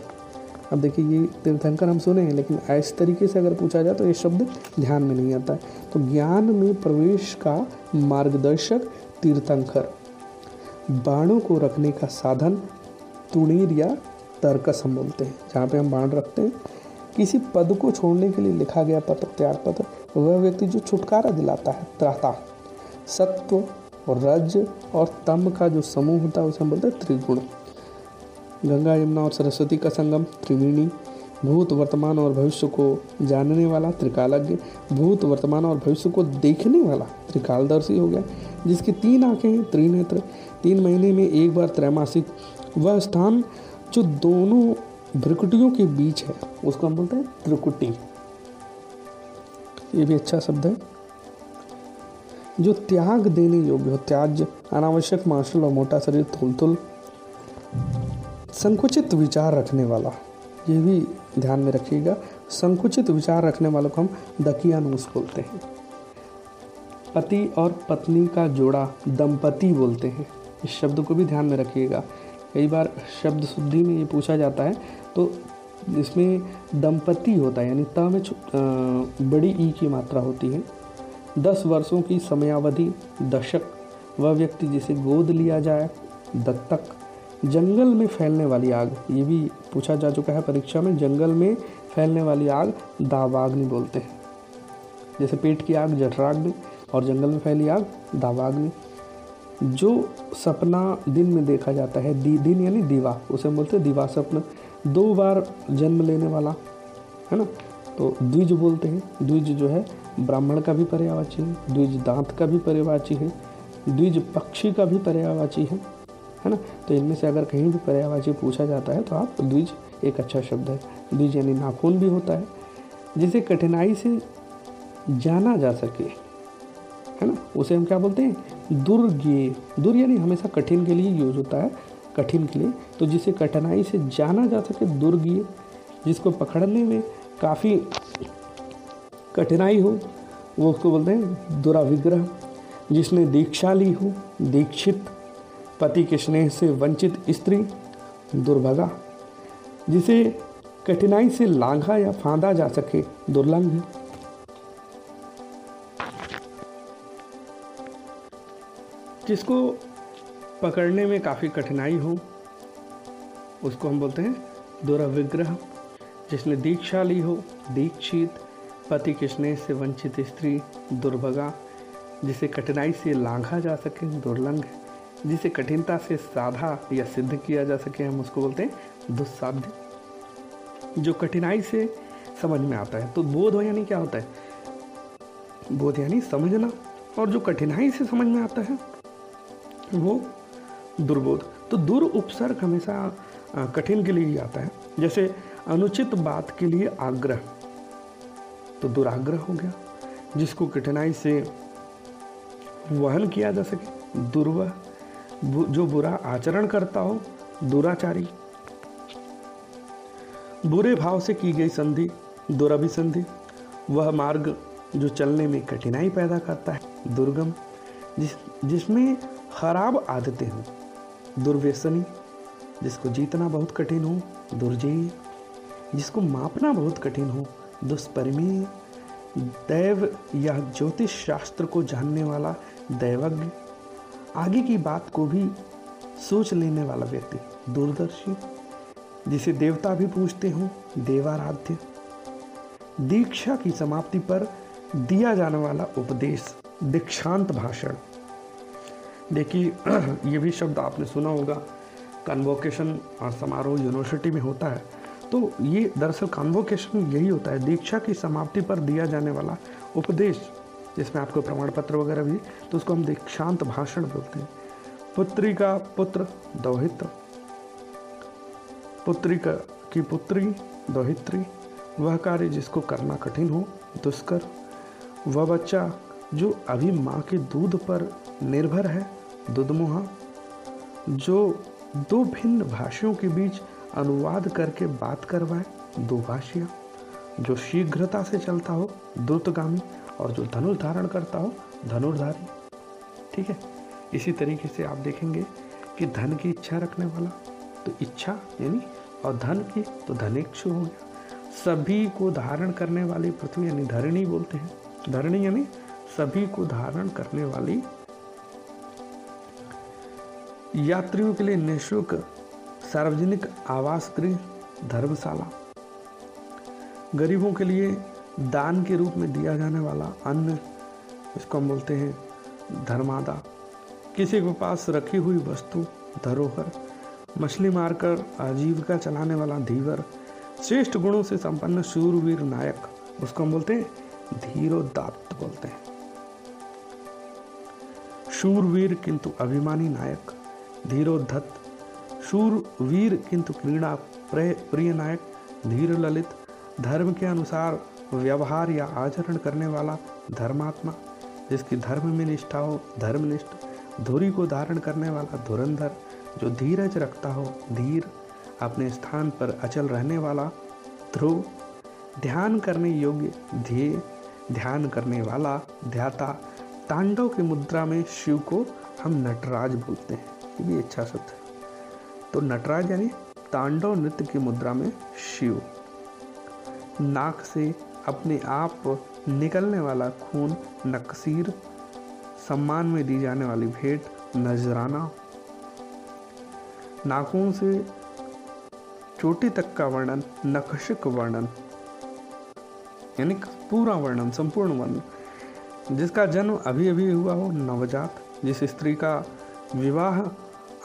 अब देखिए, ये तीर्थंकर हम सुने हैं, लेकिन इस तरीके से अगर पूछा जाए तो ये शब्द ध्यान में नहीं आता। है तो ज्ञान में प्रवेश का मार्गदर्शक तीर्थंकर। बाणों को रखने का साधन तुणीर या तर्कस हम बोलते हैं, जहाँ पे हम बाण रखते हैं। किसी पद को छोड़ने के लिए लिखा गया पत्र त्याग पत्र वह व्यक्ति जो छुटकारा दिलाता है, त्राता। सत्व और रज और तम का जो समूह होता है उसे हम बोलते हैं त्रिगुण। गंगा, यमुना और सरस्वती का संगम, त्रिवेणी, भूत वर्तमान और भविष्य को जानने वाला त्रिकालज्ञ, भूत वर्तमान और भविष्य को देखने वाला त्रिकालदर्शी हो गया, जिसकी तीन आँखें हैं, त्रिनेत्र। तीन महीने में एक बार त्रैमासिक। वह स्थान जो दोनों भ्रिकुटियों के बीच है, उसको हम बोलते हैं त्रिकुटी। ये भी अच्छा शब्द है। जो त्याग देने योग्य हो त्याज अनावश्यक मार्शल और मोटा शरीर थुल संकुचित विचार रखने वाला, ये भी ध्यान में रखिएगा, संकुचित विचार रखने वालों को हम दकियानूस बोलते हैं। पति और पत्नी का जोड़ा दंपति बोलते हैं। इस शब्द को भी ध्यान में रखिएगा। कई बार शब्द शुद्धि में ये पूछा जाता है तो इसमें दंपति होता है, यानी त में बड़ी ई की मात्रा होती है। दस वर्षों की समयावधि दशक वह व्यक्ति जिसे गोद लिया जाए दत्तक। जंगल में फैलने वाली आग ये भी पूछा जा चुका है परीक्षा में जंगल में फैलने वाली आग दावाग्नि बोलते हैं। जैसे पेट की आग जठराग्नि और जंगल में फैली आग दावाग्नि। जो सपना दिन में देखा जाता है दी, दिन यानी दीवा उसे बोलते हैं दीवा स्वप्न दो बार जन्म लेने वाला है ना? तो द्विज बोलते हैं द्विज जो है ब्राह्मण का भी पर्यावाची है, द्विज दांत का भी पर्यावाची है, द्विज पक्षी का भी पर्यावाची है है ना? तो इनमें से अगर कहीं भी पर्यावाची पूछा जाता है तो आप द्विज एक अच्छा शब्द है। द्विज यानी नाखून भी होता है, जिसे कठिनाई से जाना जा सके, है ना? उसे हम क्या बोलते हैं? दुर्गे। दुर यानी हमेशा कठिन के लिए यूज़ होता है, कठिन के लिए। तो जिसे कठिनाई से जाना जा सके दुर्गीय जिसको पकड़ने में काफ़ी कठिनाई हो, वो उसको बोलते हैं दुराविग्रह, जिसने दीक्षा ली हो, दीक्षित, पति के स्नेह से वंचित स्त्री, दुर्भगा, जिसे कठिनाई से लांघा या फांदा जा सके, दुर्लंघ जिसको पकड़ने में काफ़ी कठिनाई हो, उसको हम बोलते हैं दुराविग्रह, जिसने दीक्षा ली हो, दीक्षित पति के स्नेह से वंचित स्त्री दुर्भगा, जिसे कठिनाई से लांघा जा सके, दुर्लंघ जिसे कठिनता से साधा या सिद्ध किया जा सके, हम उसको बोलते हैं दुस्साध्य। जो कठिनाई से समझ में आता है तो बोध हो यानी क्या होता है? बोध यानी समझना, और जो कठिनाई से समझ में आता है, वो दुर्बोध। तो दुर उपसर्ग हमेशा कठिन के लिए ही आता है। जैसे अनुचित बात के लिए आग्रह। तो दुराग्रह हो गया, जिसको कठिनाई से वहन किया जा सके। दुर्वह जो बुरा आचरण करता हो, दुराचारी। बुरे भाव से की गई संधि, दुराभिसंधि, वह मार्ग जो चलने में कठिनाई पैदा करता है। दुर्गम, जिस, जिसमें खराब आदतें हों। दुर्व्यसनी, जिसको जीतना बहुत कठिन हो, दुर्जयी, जिसको मापना बहुत कठिन हो दुष्परिमेय दैव या ज्योतिष शास्त्र को जानने वाला दैवज्ञ, आगे की बात को भी सोच लेने वाला व्यक्ति दूरदर्शी, जिसे देवता भी पूछते हों, देवाराध्य। दीक्षा की समाप्ति पर दिया जाने वाला उपदेश, दीक्षांत भाषण। देखिए, ये भी शब्द आपने सुना होगा। कन्वोकेशन और समारोह यूनिवर्सिटी में होता है। तो ये दरअसल कॉन्वोकेशन यही होता है। दीक्षा की समाप्ति पर दिया जाने वाला उपदेश, जिसमें आपको प्रमाण पत्र वगैरह भी तो उसको हम दीक्षांत भाषण बोलते हैं। पुत्री का पुत्र, दौहित्र। पुत्री का, की पुत्री, दौहित्री, वह कार्य जिसको करना कठिन हो, दुष्कर। वह बच्चा, जो अभी माँ के दूध पर निर्भर है, दुधमुहा। जो दो भिन्न भाषियों के बीच अनुवाद करके बात करवाए, दो भाषिया, जो शीघ्रता से चलता हो, द्रुतगामी, और जो धनुष धारण करता हो, धनुर्धारी। ठीक है? इसी तरीके से आप देखेंगे कि धन की इच्छा रखने वाला तो इच्छा, यानी, और धन की तो धनेक्षु हो गया। सभी को धारण करने वाली पृथ्वी, यानी धरणी बोलते हैं। धरणी, यानी सभी को धारण करने वाली यात्रियों के लिए निःशुल्क सार्वजनिक आवास गृह धर्मशाला। गरीबों के लिए दान के रूप में दिया जाने वाला अन्न, इसको हम बोलते हैं धर्मादा। किसी के पास रखी हुई वस्तु, धरोहर, मछली मारकर आजीविका चलाने वाला धीवर, श्रेष्ठ गुणों से संपन्न शूरवीर नायक, उसको हम बोलते हैं धीरोदात्त बोलते हैं। शूरवीर किंतु अभिमानी नायक धीरोद्धत शूरवीर किंतु क्रीड़ा प्रिय नायक, धीर ललित, धर्म के अनुसार व्यवहार या आचरण करने वाला धर्मात्मा, जिसकी धर्म में निष्ठा हो, धर्मनिष्ठ, धुरी को धारण करने वाला धुरंधर, जो धीरज रखता हो, धीर, अपने स्थान पर अचल रहने वाला ध्रुव, ध्यान करने योग्य ध्येय, ध्यान करने वाला ध्याता, तांडव की मुद्रा में शिव को हम नटराज बोलते हैं। ये भी अच्छा शब्द है। तो नटराज यानी तांडव नृत्य की मुद्रा में शिव। नाक से अपने आप निकलने वाला खून, नकसीर, सम्मान में दी जाने वाली भेंट, नजराना। नाकों से चोटी तक का वर्णन, नखशिक वर्णन, यानी पूरा वर्णन, संपूर्ण वर्णन, जिसका जन्म अभी अभी हुआ हो, नवजात, जिस स्त्री का विवाह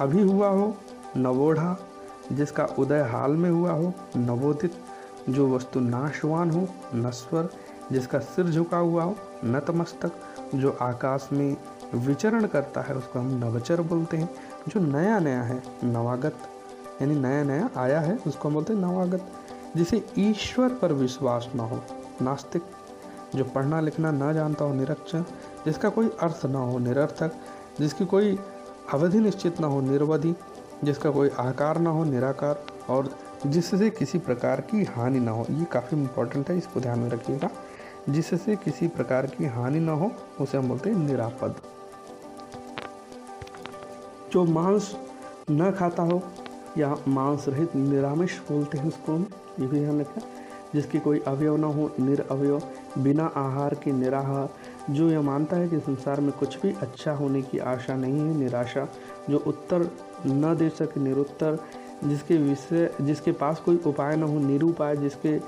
अभी हुआ हो नवोढ़ा, जिसका उदय हाल में हुआ हो, नवोदित, जो वस्तु नाशवान हो नस्वर जिसका सिर झुका हुआ हो, नतमस्तक, जो आकाश में विचरण करता है, उसको हम नवचर बोलते हैं, जो नया नया है, नवागत, यानी नया नया आया है, उसको हम बोलते हैं नवागत, जिसे ईश्वर पर विश्वास ना हो, नास्तिक, जो पढ़ना लिखना ना जानता हो, निरक्षर, जिसका कोई अर्थ ना हो, निरर्थक, जिसकी कोई अवधि निश्चित ना हो, निर्वधि जिसका कोई आकार ना हो, निराकार, और जिससे किसी प्रकार की हानि ना हो। ये काफ़ी इम्पोर्टेंट है, इसको ध्यान में रखिएगा। जिससे किसी प्रकार की हानि ना हो, उसे हम बोलते हैं निरापद। जो मांस न खाता हो, या मांस रहित निरामिष बोलते हैं उसको ये भी ध्यान रखें। जिसकी कोई अवयव ना हो निरअवयव बिना आहार के निराहार जो यह मानता है कि संसार में कुछ भी अच्छा होने की आशा नहीं है, निराशा, जो उत्तर न दे सके, निरुत्तर, जिसके विषय, जिसके पास कोई उपाय न हो, निरुपाय, जिसके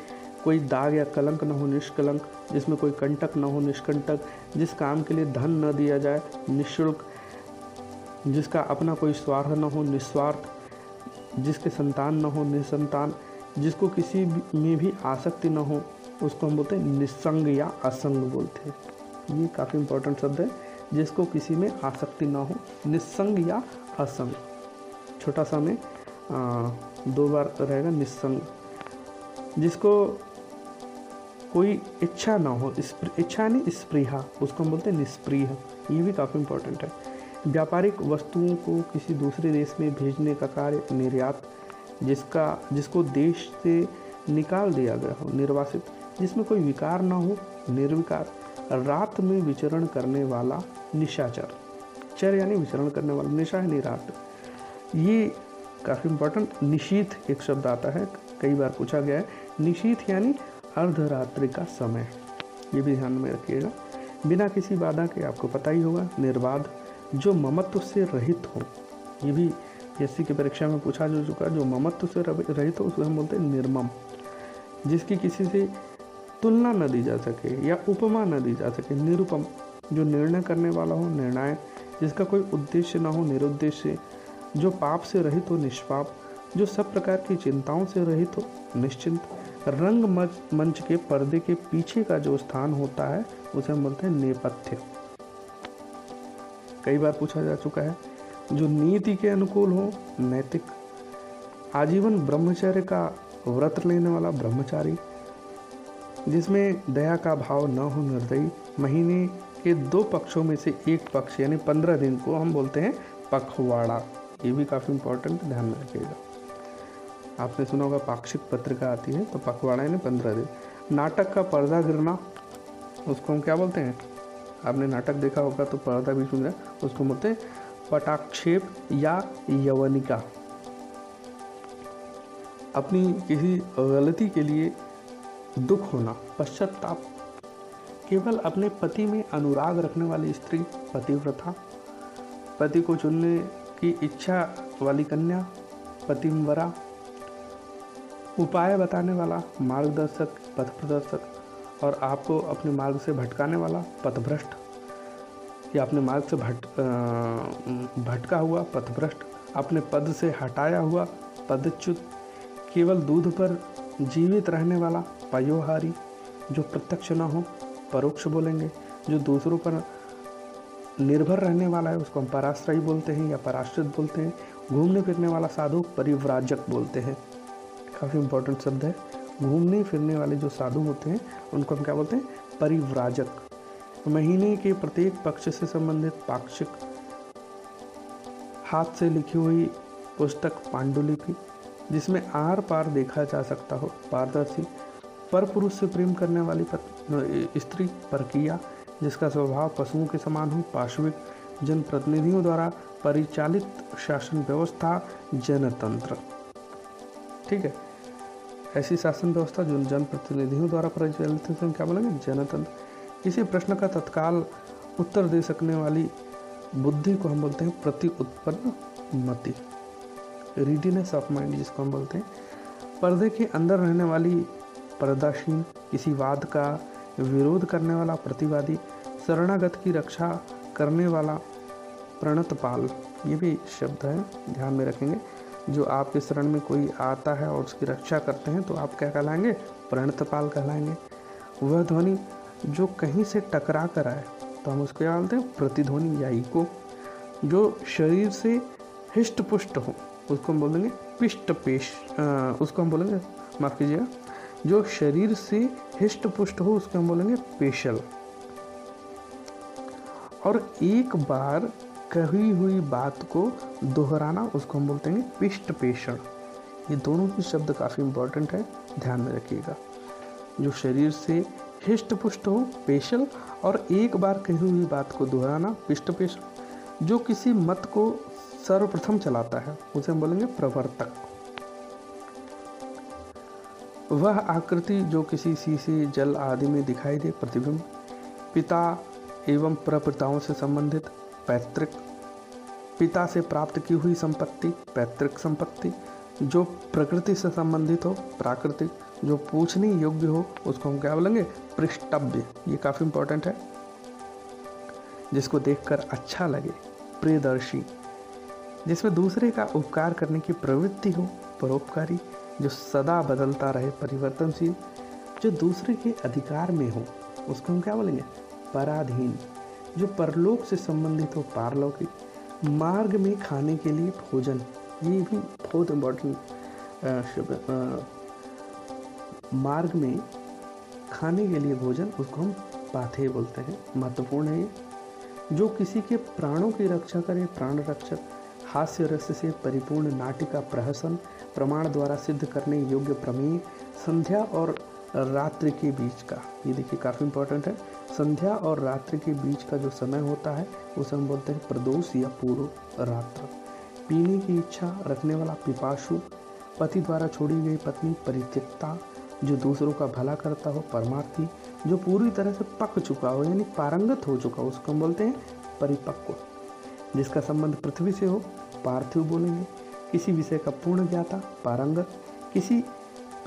कोई दाग या कलंक न हो, निष्कलंक, जिसमें कोई कंटक न हो, निष्कंटक, जिस काम के लिए धन न दिया जाए, निःशुल्क, जिसका अपना कोई स्वार्थ न हो, निस्वार्थ, जिसके संतान न हो, निसंतान, जिसको किसी में भी आसक्ति न हो, उसको हम बोलते हैं निसंग या असंग बोलते हैं। ये काफ़ी इंपॉर्टेंट शब्द है जिसको किसी में आसक्ति ना हो निसंग या असंग। छोटा सा में आ, दो बार रहेगा निसंग जिसको कोई इच्छा ना हो इच्छा नहीं स्प्रीहा उसको हम बोलते हैं निष्प्रिय ये भी काफ़ी इंपॉर्टेंट है। व्यापारिक वस्तुओं को किसी दूसरे देश में भेजने का कार्य निर्यात जिसका जिसको देश से निकाल दिया गया हो निर्वासित जिसमें कोई विकार ना हो निर्विकार। रात में विचरण करने वाला निशाचर। चर यानी विचरण करने वाला, निशा यानी रात। ये काफ़ी इंपॉर्टेंट निशीथ एक शब्द आता है, कई बार पूछा गया है। निशीत यानी अर्धरात्रि का समय। ये भी ध्यान में रखिएगा। बिना किसी बाधा के आपको पता ही होगा निर्बाध जो ममत्व से रहित हो। ये भी एस की परीक्षा में पूछा जा चुका जो ममत्व से रहित हो, उसको हम बोलते हैं निर्मम। जिसकी किसी से तुलना न दी जा सके या उपमा न दी जा सके, निरुपम। जो निर्णय करने वाला हो, निर्णायक, जिसका कोई उद्देश्य ना हो, निरुद्देश्य, जो पाप से रहित हो, निष्पाप, जो सब प्रकार की चिंताओं से रहित हो, निश्चिंत, रंग मंच के पर्दे के पीछे का जो स्थान होता है, उसे हम बोलते हैं नेपथ्य। कई बार पूछा जा चुका है, जो नीति के अनुकूल हो, नैतिक, आजीवन ब्रह्मचर्य का व्रत लेने वाला ब्रह्मचारी जिसमें दया का भाव न हो निर्दयी महीने के दो पक्षों में से एक पक्ष, यानी पंद्रह दिन को हम बोलते हैं पखवाड़ा। ये भी काफ़ी इंपॉर्टेंट ध्यान में रखिएगा। आपने सुना होगा पाक्षिक पत्रिका आती है तो पखवाड़ा, यानी पंद्रह दिन। नाटक का पर्दा गिरना, उसको हम क्या बोलते हैं? आपने नाटक देखा होगा तो पर्दा भी सुन रहा उसको बोलते हैं पटाक्षेप या यवनिका। अपनी किसी गलती के लिए दुख होना पश्चाताप। केवल अपने पति में अनुराग रखने वाली स्त्री पतिव्रता, पति को चुनने की इच्छा वाली कन्या पतिमवरा उपाय बताने वाला, मार्गदर्शक पथ प्रदर्शक और आपको अपने मार्ग से भटकाने वाला पथभ्रष्ट या अपने मार्ग से भट भटका हुआ पथभ्रष्ट, अपने पद से हटाया हुआ पदच्युत, केवल दूध पर जीवित रहने वाला पयोहारी, जो प्रत्यक्ष ना हो, परोक्ष बोलेंगे। जो दूसरों पर निर्भर रहने वाला है, उसको हम पराश्रयी बोलते हैं या पराश्रित बोलते हैं। घूमने फिरने वाला साधु परिव्राजक बोलते हैं। काफ़ी इंपॉर्टेंट शब्द है। घूमने फिरने वाले जो साधु होते हैं, उनको हम क्या बोलते हैं? परिव्राजक। महीने के प्रत्येक पक्ष से संबंधित पाक्षिक हाथ से लिखी हुई पुस्तक पांडुलिपि, जिसमें आर पार देखा जा सकता हो, पारदर्शी। पर पुरुष से प्रेम करने वाली स्त्री परकिया, जिसका स्वभाव पशुओं के समान हो, पार्श्विक जनप्रतिनिधियों द्वारा परिचालित शासन व्यवस्था, जनतंत्र। ठीक है? ऐसी शासन व्यवस्था जो जनप्रतिनिधियों द्वारा परिचालित है, क्या बोलेंगे? जनतंत्र। इसी प्रश्न का तत्काल उत्तर दे सकने वाली बुद्धि को हम बोलते हैं प्रति उत्पन्न मति। रीडीनेस ऑफ़ माइंड जिसको हम बोलते हैं। पर्दे के अंदर रहने वाली पर्दाशीन किसी वाद का विरोध करने वाला प्रतिवादी, शरणागत की रक्षा करने वाला प्रणतपाल, ये भी शब्द है, ध्यान में रखेंगे। जो आपके शरण में कोई आता है और उसकी रक्षा करते हैं तो आप क्या कहलाएँगे? प्रणतपाल कहलाएँगे। वह ध्वनि जो कहीं से टकरा कर आए तो हम उसको क्या बोलते हैं, प्रतिध्वनि या इको जो शरीर से हिष्ट पुष्ट हो, उसको हम बोलेंगे पिष्ट पेश उसको हम बोलेंगे, माफ़ कीजिएगा जो शरीर से हिष्ट पुष्ट हो, उसको हम बोलेंगे पेशल। और एक बार कही हुई बात को दोहराना, उसको हम बोलते हैं पिष्ट पेशण ये दोनों ही शब्द काफ़ी इंपॉर्टेंट है, ध्यान में रखिएगा। जो शरीर से हिष्ट पुष्ट हो, पेशल, और एक बार कही हुई बात को दोहराना पिष्ट पेशल जो किसी मत को सर्वप्रथम चलाता है, उसे हम बोलेंगे प्रवर्तक। वह आकृति जो किसी शीशे, जल आदि में दिखाई दे, प्रतिबिंब, पिता एवं प्रपिताओं से संबंधित, पैतृक, पिता से प्राप्त की हुई संपत्ति, पैतृक संपत्ति, जो प्रकृति से संबंधित हो प्राकृतिक जो पूछने योग्य हो, उसको हम क्या बोलेंगे? पृष्ठव्य ये काफ़ी इंपॉर्टेंट है। जिसको देखकर अच्छा लगे, प्रियदर्शी। जिसमें दूसरे का उपकार करने की प्रवृत्ति हो, परोपकारी जो सदा बदलता रहे, परिवर्तनशील, जो दूसरे के अधिकार में हो, उसको हम क्या बोलेंगे? पराधीन। जो परलोक से संबंधित हो, पारलौकिक। मार्ग में खाने के लिए भोजन, ये भी बहुत इम्पोर्टेंट मार्ग में खाने के लिए भोजन, उसको हम पाथे बोलते हैं। महत्वपूर्ण है ये। जो किसी के प्राणों की रक्षा करे, प्राण रक्षक हास्य रस से परिपूर्ण नाट्य का प्रहसन, प्रमाण द्वारा सिद्ध करने योग्य प्रमेय, संध्या और रात्रि के बीच का। ये देखिए काफ़ी इंपॉर्टेंट है। संध्या और रात्रि के बीच का जो समय होता है, उसे हम बोलते हैं प्रदोष या पूर्व रात्र। पीने की इच्छा रखने वाला पिपाशु, पति द्वारा छोड़ी गई पत्नी परित्यक्ता, जो दूसरों का भला करता हो, परमार्थी, जो पूरी तरह से पक चुका हो, यानी पारंगत हो चुका हो, उसको हम बोलते हैं परिपक्व, जिसका संबंध पृथ्वी से हो पार्थिव बोलेंगे। किसी विषय का पूर्ण ज्ञाता पारंगत किसी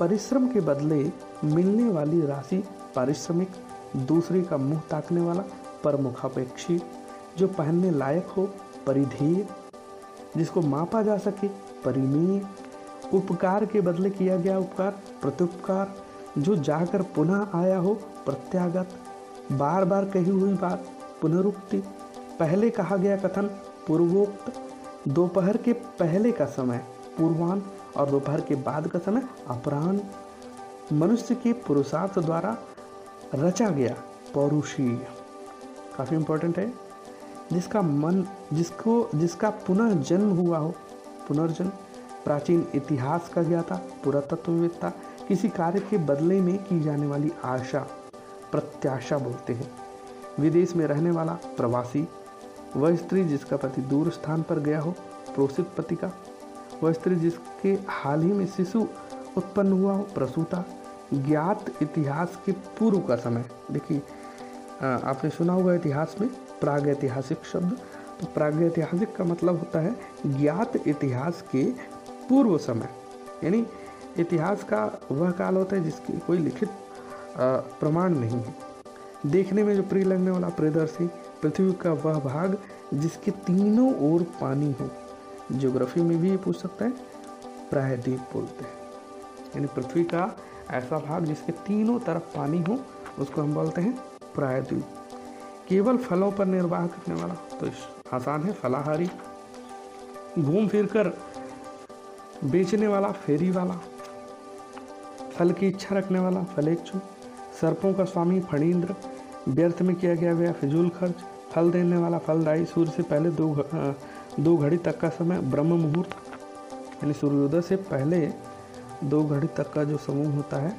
परिश्रम के बदले मिलने वाली राशि पारिश्रमिक, दूसरे का मुँह ताकने वाला, परमुखापेक्षी, जो पहनने लायक हो परिधेय जिसको मापा जा सके परिमेय उपकार के बदले किया गया उपकार, प्रत्युपकार, जो जाकर पुनः आया हो, प्रत्यागत। बार बार कही हुई बात, पुनरुक्ति। पहले कहा गया कथन, पूर्वोक्त दोपहर के पहले का समय पूर्वान और दोपहर के बाद का समय अपराह्न। मनुष्य के पुरुषार्थ द्वारा रचा गया पौरुषीय काफ़ी इंपॉर्टेंट है। जिसका मन, जिसको, जिसका पुनः जन्म हुआ हो, पुनर्जन्म, प्राचीन इतिहास का ज्ञाता, पुरातत्ववेत्ता, किसी कार्य के बदले में की जाने वाली आशा, प्रत्याशा बोलते हैं। विदेश में रहने वाला प्रवासी वह स्त्री जिसका पति दूर स्थान पर गया हो प्रोषित पति का, वह स्त्री जिसके हाल ही में शिशु उत्पन्न हुआ हो, प्रसूता, ज्ञात इतिहास के पूर्व का समय। देखिए आपने सुना होगा इतिहास में प्राग ऐतिहासिक शब्द। तो प्राग ऐतिहासिक का मतलब होता है ज्ञात इतिहास के पूर्व समय। यानी इतिहास का वह काल होता है जिसकी कोई लिखित प्रमाण नहीं है। देखने में जो प्रिय लगने वाला प्रियदर्शी पृथ्वी का वह भाग जिसके तीनों ओर पानी हो। ज्योग्राफी में भी ये पूछ सकता है। प्रायद्वीप बोलते हैं। यानी पृथ्वी का ऐसा भाग जिसके तीनों तरफ़ पानी हो, उसको हम बोलते हैं प्रायद्वीप। केवल फलों पर निर्वाह करने वाला। तो आसान है, फलाहारी। घूम फिर कर बेचने वाला, फेरी वाला, फल की इच्छा रखने वाला, फलेच्छु, सर्पों का स्वामी फणीन्द्र व्यर्थ में किया गया गया फिजूल खर्च, फल देने वाला फलदायी सूर्य से पहले दो दो घड़ी तक का समय, ब्रह्म मुहूर्त। यानी सूर्योदय से पहले दो घड़ी तक का जो समूह होता है,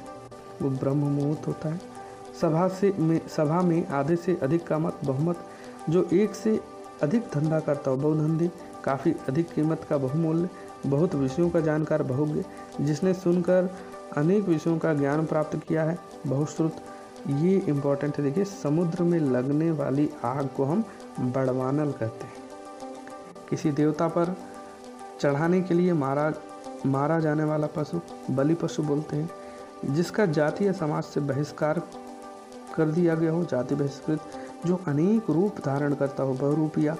वो ब्रह्म मुहूर्त होता है। सभा से में, सभा में आधे से अधिक का मत, बहुमत, जो एक से अधिक धंधा करता हो, बहुधंधे, काफ़ी अधिक कीमत का बहुमूल्य, बहुत विषयों का जानकार बहुज्ञ, जिसने सुनकर अनेक विषयों का ज्ञान प्राप्त किया है, बहुश्रुत ये इम्पोर्टेंट है, देखिए, समुद्र में लगने वाली आग को हम बड़वानल कहते हैं। किसी देवता पर चढ़ाने के लिए मारा मारा जाने वाला पशु, बलि पशु बोलते हैं, जिसका जाति या समाज से बहिष्कार कर दिया गया हो, जाति बहिष्कृत, जो अनेक रूप धारण करता हो, बहुरूपिया,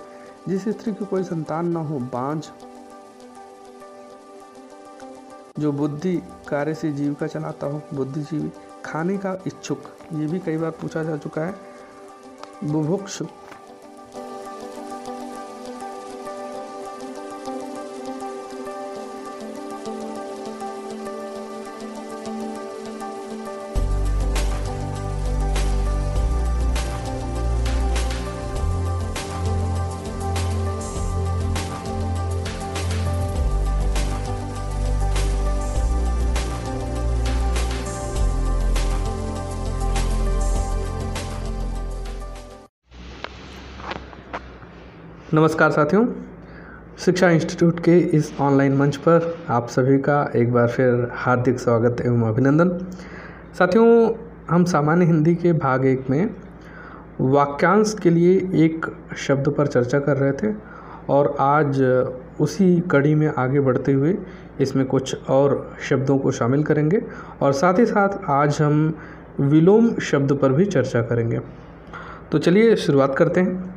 जिस स्त्री की कोई संतान ना हो, बांझ, जो बुद्धि कार्य से जीविका चलाता हो, बुद्धिजीवी, खाने का इच्छुक ये भी कई बार पूछा जा चुका है। बुभुक्ष नमस्कार साथियों। शिक्षा इंस्टीट्यूट के इस ऑनलाइन मंच पर आप सभी का एक बार फिर हार्दिक स्वागत एवं अभिनंदन। साथियों, हम सामान्य हिंदी के भाग एक में वाक्यांश के लिए एक शब्द पर चर्चा कर रहे थे और आज उसी कड़ी में आगे बढ़ते हुए इसमें कुछ और शब्दों को शामिल करेंगे और साथ ही साथ आज हम विलोम शब्द पर भी चर्चा करेंगे। तो चलिए शुरुआत करते हैं।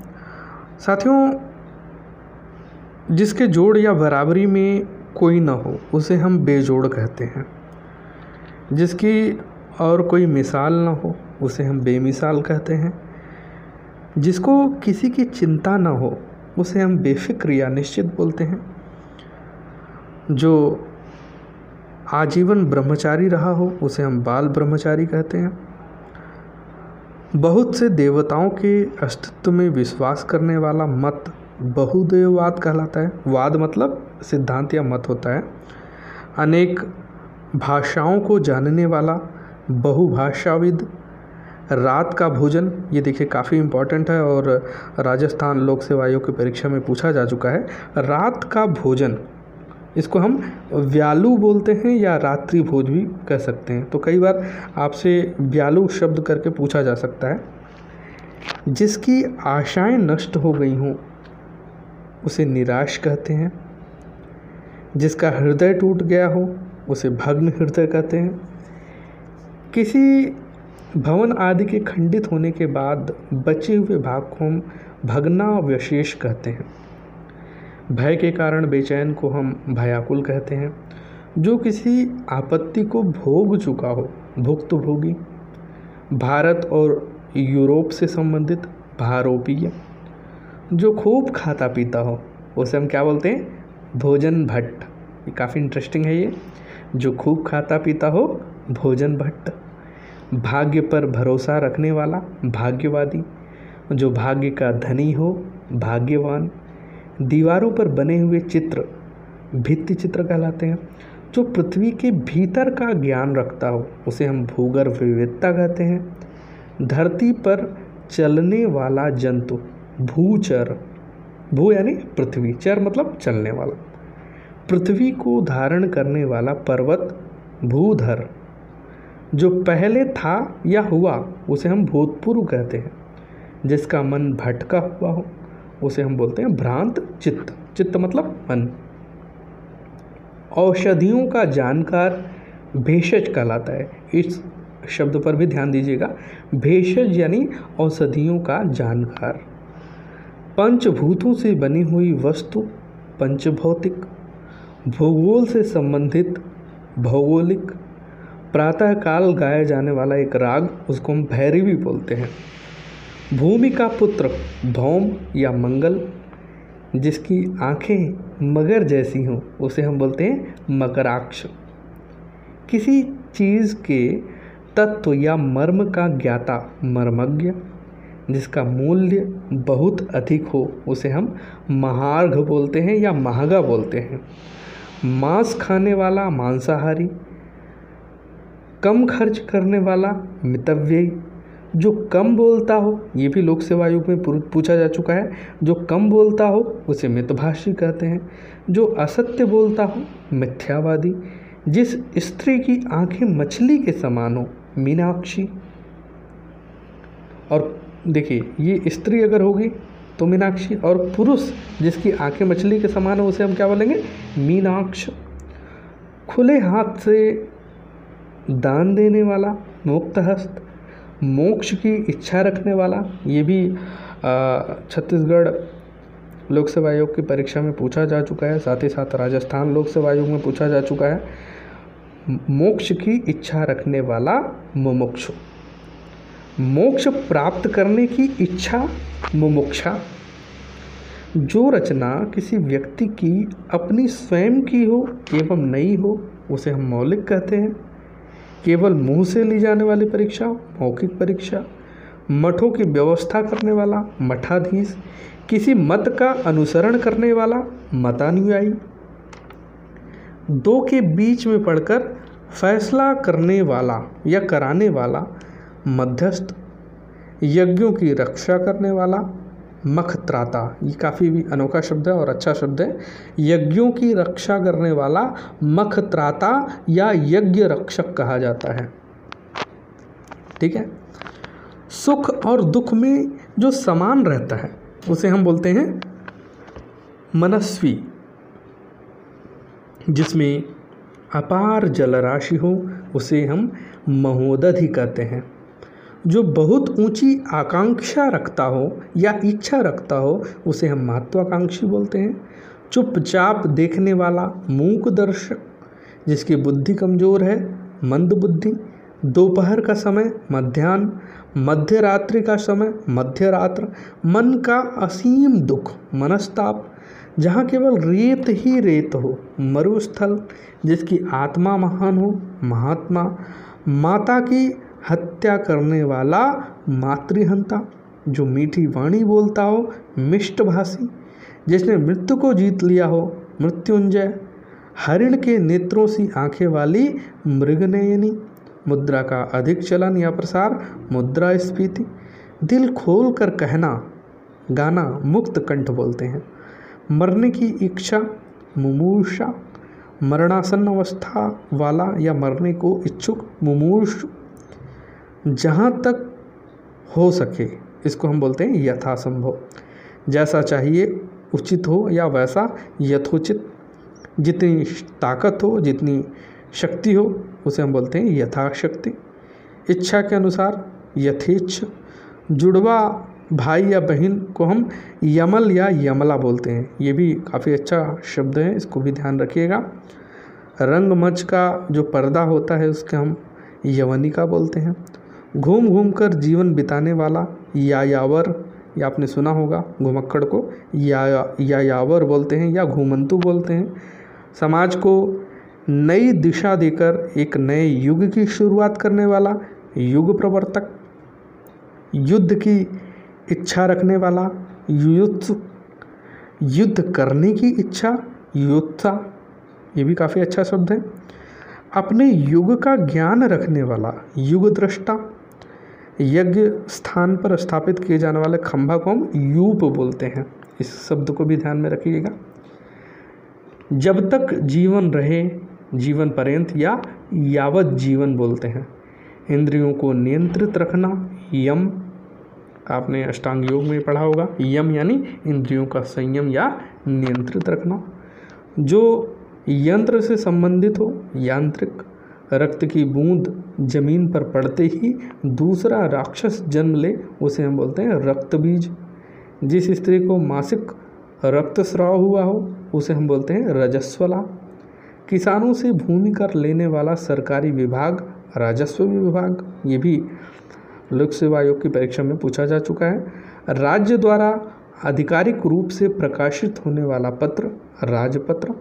साथियों, जिसके जोड़ या बराबरी में कोई ना हो, उसे हम बेजोड़ कहते हैं। जिसकी और कोई मिसाल ना हो, उसे हम बेमिसाल कहते हैं। जिसको किसी की चिंता ना हो, उसे हम बेफिक्र या निश्चित बोलते हैं। जो आजीवन ब्रह्मचारी रहा हो, उसे हम बाल ब्रह्मचारी कहते हैं। बहुत से देवताओं के अस्तित्व में विश्वास करने वाला मत बहुदेववाद कहलाता है। वाद मतलब सिद्धांत या मत होता है। अनेक भाषाओं को जानने वाला बहुभाषाविद, रात का भोजन, ये देखिए काफ़ी इंपॉर्टेंट है और राजस्थान लोक सेवा आयोग की परीक्षा में पूछा जा चुका है। रात का भोजन इसको हम व्यालू बोलते हैं या रात्रि भोज भी कह सकते हैं। तो कई बार आपसे व्यालू शब्द करके पूछा जा सकता है। जिसकी आशाएँ नष्ट हो गई हों, उसे निराश कहते हैं। जिसका हृदय टूट गया हो, उसे भग्न हृदय कहते हैं। किसी भवन आदि के खंडित होने के बाद बचे हुए भाग को हम भगना व्यशेष कहते हैं। भय के कारण बेचैन को हम भयाकुल कहते हैं। जो किसी आपत्ति को भोग चुका हो, भुक्त भोगी, भारत और यूरोप से संबंधित भारोपीय, जो खूब खाता पीता हो, उसे हम क्या बोलते हैं? भोजन भट्ट। ये काफ़ी इंटरेस्टिंग है ये। जो खूब खाता पीता हो, भोजन भट्ट। भाग्य पर भरोसा रखने वाला, भाग्यवादी। जो भाग्य का धनी हो, भाग्यवान। दीवारों पर बने हुए चित्र, भित्ति चित्र कहलाते हैं, जो पृथ्वी के भीतर का ज्ञान रखता हो, उसे हम भूगर्भ विविधता कहते हैं। धरती पर चलने वाला जंतु, भूचर, भू यानी पृथ्वी, चर मतलब चलने वाला। पृथ्वी को धारण करने वाला पर्वत, भूधर, जो पहले था या हुआ, उसे हम भूतपूर्व कहते हैं, जिसका मन भटका हुआ हो। उसे हम बोलते हैं भ्रांत चित्त। चित्त मतलब मन। औषधियों का जानकार भेषज कहलाता है। इस शब्द पर भी ध्यान दीजिएगा। भेषज यानी औषधियों का जानकार। पंचभूतों से बनी हुई वस्तु पंचभौतिक, भूगोल से संबंधित भौगोलिक, प्रातःकाल गाया जाने वाला एक राग, उसको हम भैरवी बोलते हैं। भूमि का पुत्र भौम या मंगल, जिसकी आँखें मगर जैसी हों, उसे हम बोलते हैं मकराक्ष। किसी चीज़ के तत्व या मर्म का ज्ञाता मर्मज्ञ, जिसका मूल्य बहुत अधिक हो, उसे हम महार्घ बोलते हैं या महँगा बोलते हैं। मांस खाने वाला मांसाहारी, कम खर्च करने वाला मितव्ययी जो कम बोलता हो, ये भी लोक सेवा आयोग में पूछा जा चुका है, जो कम बोलता हो, उसे मितभाषी कहते हैं। जो असत्य बोलता हो, मिथ्यावादी। जिस स्त्री की आँखें मछली के समान हो, मीनाक्षी। और देखिए, ये स्त्री अगर होगी तो मीनाक्षी। और पुरुष जिसकी आँखें मछली के समान हो, उसे हम क्या बोलेंगे? मीनाक्ष। खुले हाथ से दान देने वाला मुक्त हस्त मोक्ष की इच्छा रखने वाला, ये भी छत्तीसगढ़ लोक सेवा आयोग की परीक्षा में पूछा जा चुका है, साथ ही साथ राजस्थान लोक सेवा आयोग में पूछा जा चुका है, मोक्ष की इच्छा रखने वाला मुमुक्षु। मोक्ष प्राप्त करने की इच्छा मुमुक्षा। जो रचना किसी व्यक्ति की अपनी स्वयं की हो एवं नहीं हो, उसे हम मौलिक कहते हैं। केवल मुँह से ली जाने वाली परीक्षा, मौखिक परीक्षा, मठों की व्यवस्था करने वाला, मठाधीश, किसी मत का अनुसरण करने वाला मतानुयायी। दो के बीच में पढ़कर फैसला करने वाला या कराने वाला मध्यस्थ, यज्ञों की रक्षा करने वाला मखत्राता। ये काफ़ी भी अनोखा शब्द है और अच्छा शब्द है। यज्ञों की रक्षा करने वाला मखत्राता या यज्ञ रक्षक कहा जाता है। ठीक है? सुख और दुख में जो समान रहता है, उसे हम बोलते हैं मनस्वी, जिसमें अपार जलराशि हो, उसे हम महोदधि कहते हैं। जो बहुत ऊँची आकांक्षा रखता हो या इच्छा रखता हो, उसे हम महत्वाकांक्षी बोलते हैं। चुपचाप देखने वाला मूक दर्शक, जिसकी बुद्धि कमज़ोर है, मंद बुद्धि, दोपहर का समय मध्यान्ह मध्य रात्रि का समय मध्य रात्र मन का असीम दुख, मनस्ताप, जहाँ केवल रेत ही रेत हो, मरुस्थल, जिसकी आत्मा महान हो, महात्मा, माता की हत्या करने वाला मातृहंता, जो मीठी वाणी बोलता हो, मिष्टभाषी, जिसने मृत्यु को जीत लिया हो, मृत्युंजय, हरिण के नेत्रों सी आँखें वाली मृगनयनी, मुद्रा का अधिक चलन या प्रसार, मुद्रा स्फीति दिल खोल कर कहना, गाना मुक्त कंठ बोलते हैं। मरने की इच्छा, मुमूर्षा मरणासन अवस्था वाला या मरने को इच्छुक, मुमूर्ष। जहाँ तक हो सके, इसको हम बोलते हैं यथासंभव। जैसा चाहिए, उचित हो या वैसा यथोचित। जितनी ताकत हो, जितनी शक्ति हो, उसे हम बोलते हैं यथाशक्ति। इच्छा के अनुसार यथेच्छ। जुड़वा भाई या बहन को हम यमल या यमला बोलते हैं। ये भी काफ़ी अच्छा शब्द है, इसको भी ध्यान रखिएगा। रंगमंच का जो पर्दा होता है, उसके हम यवनिका बोलते हैं। घूम घूम कर जीवन बिताने वाला यायावर, या आपने सुना होगा, घुमक्कड़ को, या, यायावर बोलते हैं, या घूमंतु बोलते हैं। समाज को नई दिशा देकर एक नए युग की शुरुआत करने वाला, युग प्रवर्तक, युद्ध की इच्छा रखने वाला, युद्ध युद्ध करने की इच्छा, योद्धा, ये भी काफ़ी अच्छा शब्द है। अपने युग का ज्ञान रखने वाला युग दृष्टा यज्ञ स्थान पर स्थापित किए जाने वाले खंभा को हम यूप बोलते हैं। इस शब्द को भी ध्यान में रखिएगा। जब तक जीवन रहे, जीवन पर्यंत या यावत जीवन बोलते हैं। इंद्रियों को नियंत्रित रखना, यम, आपने अष्टांग योग में पढ़ा होगा। यम यानी इंद्रियों का संयम या नियंत्रित रखना। जो यंत्र से संबंधित हो, यांत्रिक रक्त की बूंद ज़मीन पर पड़ते ही दूसरा राक्षस जन्म ले, उसे हम बोलते हैं रक्त बीज जिस स्त्री को मासिक रक्तस्राव हुआ हो, उसे हम बोलते हैं रजस्वला। किसानों से भूमि कर लेने वाला सरकारी विभाग, राजस्व विभाग, ये भी लोक सेवा आयोग की परीक्षा में पूछा जा चुका है। राज्य द्वारा आधिकारिक रूप से प्रकाशित होने वाला पत्र, राजपत्र,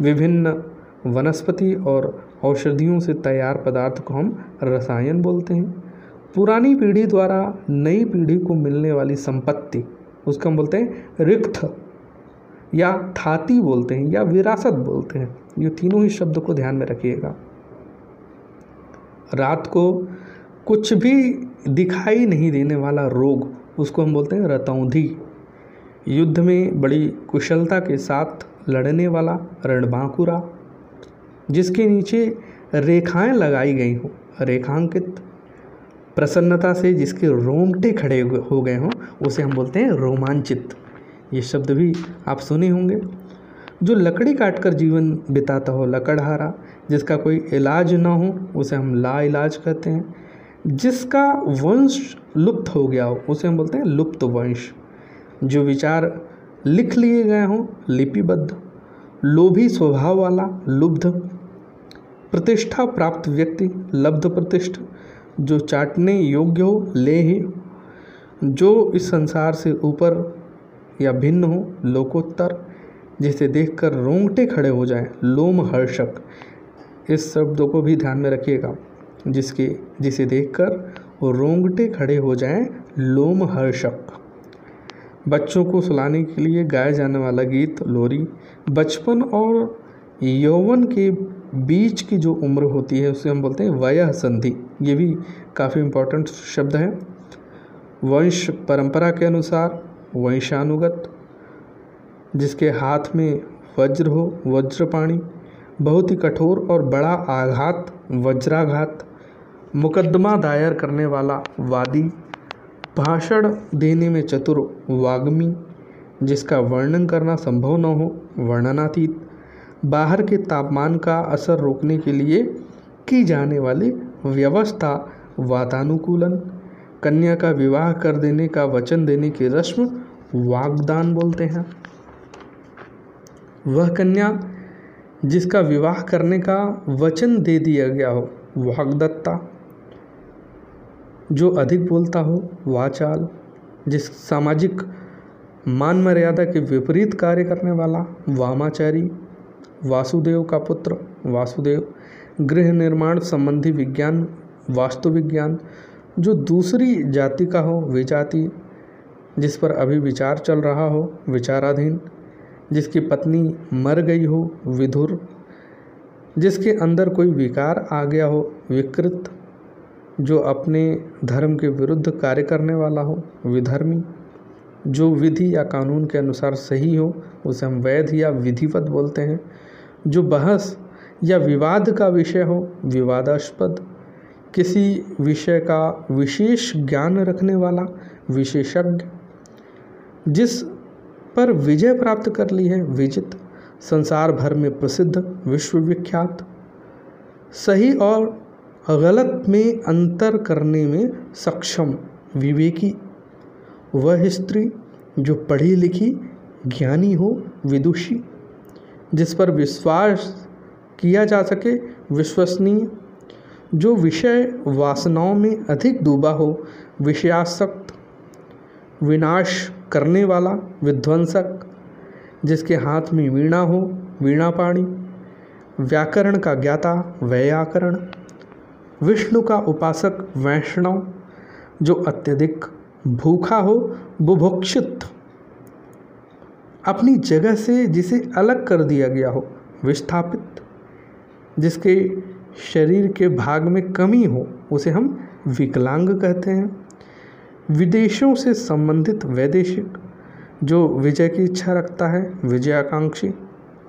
विभिन्न वनस्पति और औषधियों से तैयार पदार्थ को हम रसायन बोलते हैं। पुरानी पीढ़ी द्वारा नई पीढ़ी को मिलने वाली संपत्ति, उसको हम बोलते हैं रिक्त या थाती बोलते हैं या विरासत बोलते हैं। ये तीनों ही शब्द को ध्यान में रखिएगा। रात को कुछ भी दिखाई नहीं देने वाला रोग, उसको हम बोलते हैं रतौंधी। युद्ध में बड़ी कुशलता के साथ लड़ने वाला रणबांकुरा। जिसके नीचे रेखाएँ लगाई गई हों, रेखांकित प्रसन्नता से जिसके रोमटे खड़े हो गए, हों उसे हम बोलते हैं रोमांचित। ये शब्द भी आप सुने होंगे। जो लकड़ी काट कर जीवन बिताता हो, लकड़हारा, जिसका कोई इलाज ना हो, उसे हम ला इलाज कहते हैं। जिसका वंश लुप्त हो गया हो, उसे हम बोलते हैं लुप्त वंश। जो विचार लिख लिए गए हों, लिपिबद्ध, लोभी स्वभाव वाला, लुब्ध प्रतिष्ठा प्राप्त व्यक्ति, लब्ध प्रतिष्ठ, जो चाटने योग्य हो, ले ही। जो इस संसार से ऊपर या भिन्न हो, लोकोत्तर, जिसे देखकर रोंगटे खड़े हो जाएँ, लोम हर्षक, इस शब्दों को भी ध्यान में रखिएगा, जिसके, जिसे देखकर रोंगटे खड़े हो जाएँ, लोम हर्षक। बच्चों को सुलाने के लिए गाया जाने वाला गीत लोरी, बचपन और यौवन के बीच की जो उम्र होती है, उसे हम बोलते हैं वयः संधि। ये भी काफ़ी इम्पोर्टेंट शब्द है। वंश परंपरा के अनुसार, वंशानुगत, जिसके हाथ में वज्र हो, वज्रपाणी, बहुत ही कठोर और बड़ा आघात, वज्राघात, मुकदमा दायर करने वाला वादी, भाषण देने में चतुर वाग्मी, जिसका वर्णन करना संभव न हो, वर्णनातीत। बाहर के तापमान का असर रोकने के लिए की जाने वाली व्यवस्था, वातानुकूलन, कन्या का विवाह कर देने का वचन देने की रस्म वागदान बोलते हैं। वह कन्या जिसका विवाह करने का वचन दे दिया गया हो, वागदत्ता, जो अधिक बोलता हो, वाचाल, जिस सामाजिक मान मर्यादा के विपरीत कार्य करने वाला, वामाचारी वासुदेव का पुत्र, वासुदेव, गृह निर्माण संबंधी विज्ञान, वास्तु विज्ञान, जो दूसरी जाति का हो विजाति जिस पर अभी विचार चल रहा हो, विचाराधीन, जिसकी पत्नी मर गई हो, विधुर, जिसके अंदर कोई विकार आ गया हो, विकृत, जो अपने धर्म के विरुद्ध कार्य करने वाला हो, विधर्मी, जो विधि या कानून के अनुसार सही हो, उसे हम वैध या विधिवत बोलते हैं। जो बहस या विवाद का विषय हो, विवादास्पद। किसी विषय का विशेष ज्ञान रखने वाला विशेषज्ञ, जिस पर विजय प्राप्त कर ली है, विजित, संसार भर में प्रसिद्ध, विश्वविख्यात, सही और गलत में अंतर करने में सक्षम, विवेकी। वह स्त्री जो पढ़ी लिखी, ज्ञानी हो, विदुषी जिस पर विश्वास किया जा सके, विश्वसनीय। जो विषय वासनाओं में अधिक डूबा हो, विषयासक्त, विनाश करने वाला, विध्वंसक, जिसके हाथ में वीणा हो वीणा पाणी व्याकरण का ज्ञाता व्याकरण विष्णु का उपासक, वैष्णव, जो अत्यधिक भूखा हो, बुभुक्षित अपनी जगह से जिसे अलग कर दिया गया हो, विस्थापित, जिसके शरीर के भाग में कमी हो, उसे हम विकलांग कहते हैं। विदेशों से संबंधित वैदेशिक, जो विजय की इच्छा रखता है विजय आकांक्षी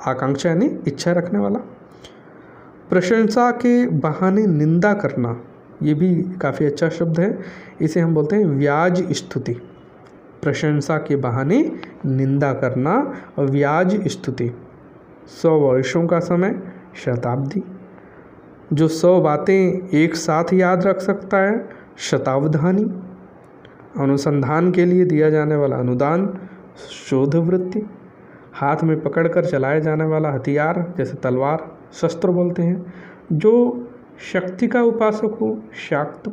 आकांक्षा यानी इच्छा रखने वाला। प्रशंसा के बहाने निंदा करना, ये भी काफ़ी अच्छा शब्द है। इसे हम बोलते हैं व्याज स्तुति। प्रशंसा के बहाने निंदा करना व्याज स्तुति। सौ वर्षों का समय, शताब्दी। जो सौ बातें एक साथ याद रख सकता है, शतावधानी। अनुसंधान के लिए दिया जाने वाला अनुदान शोध वृत्ति हाथ में पकड़कर चलाए जाने वाला हथियार, जैसे तलवार, शस्त्र बोलते हैं, जो शक्ति का उपासक हो, शाक्त।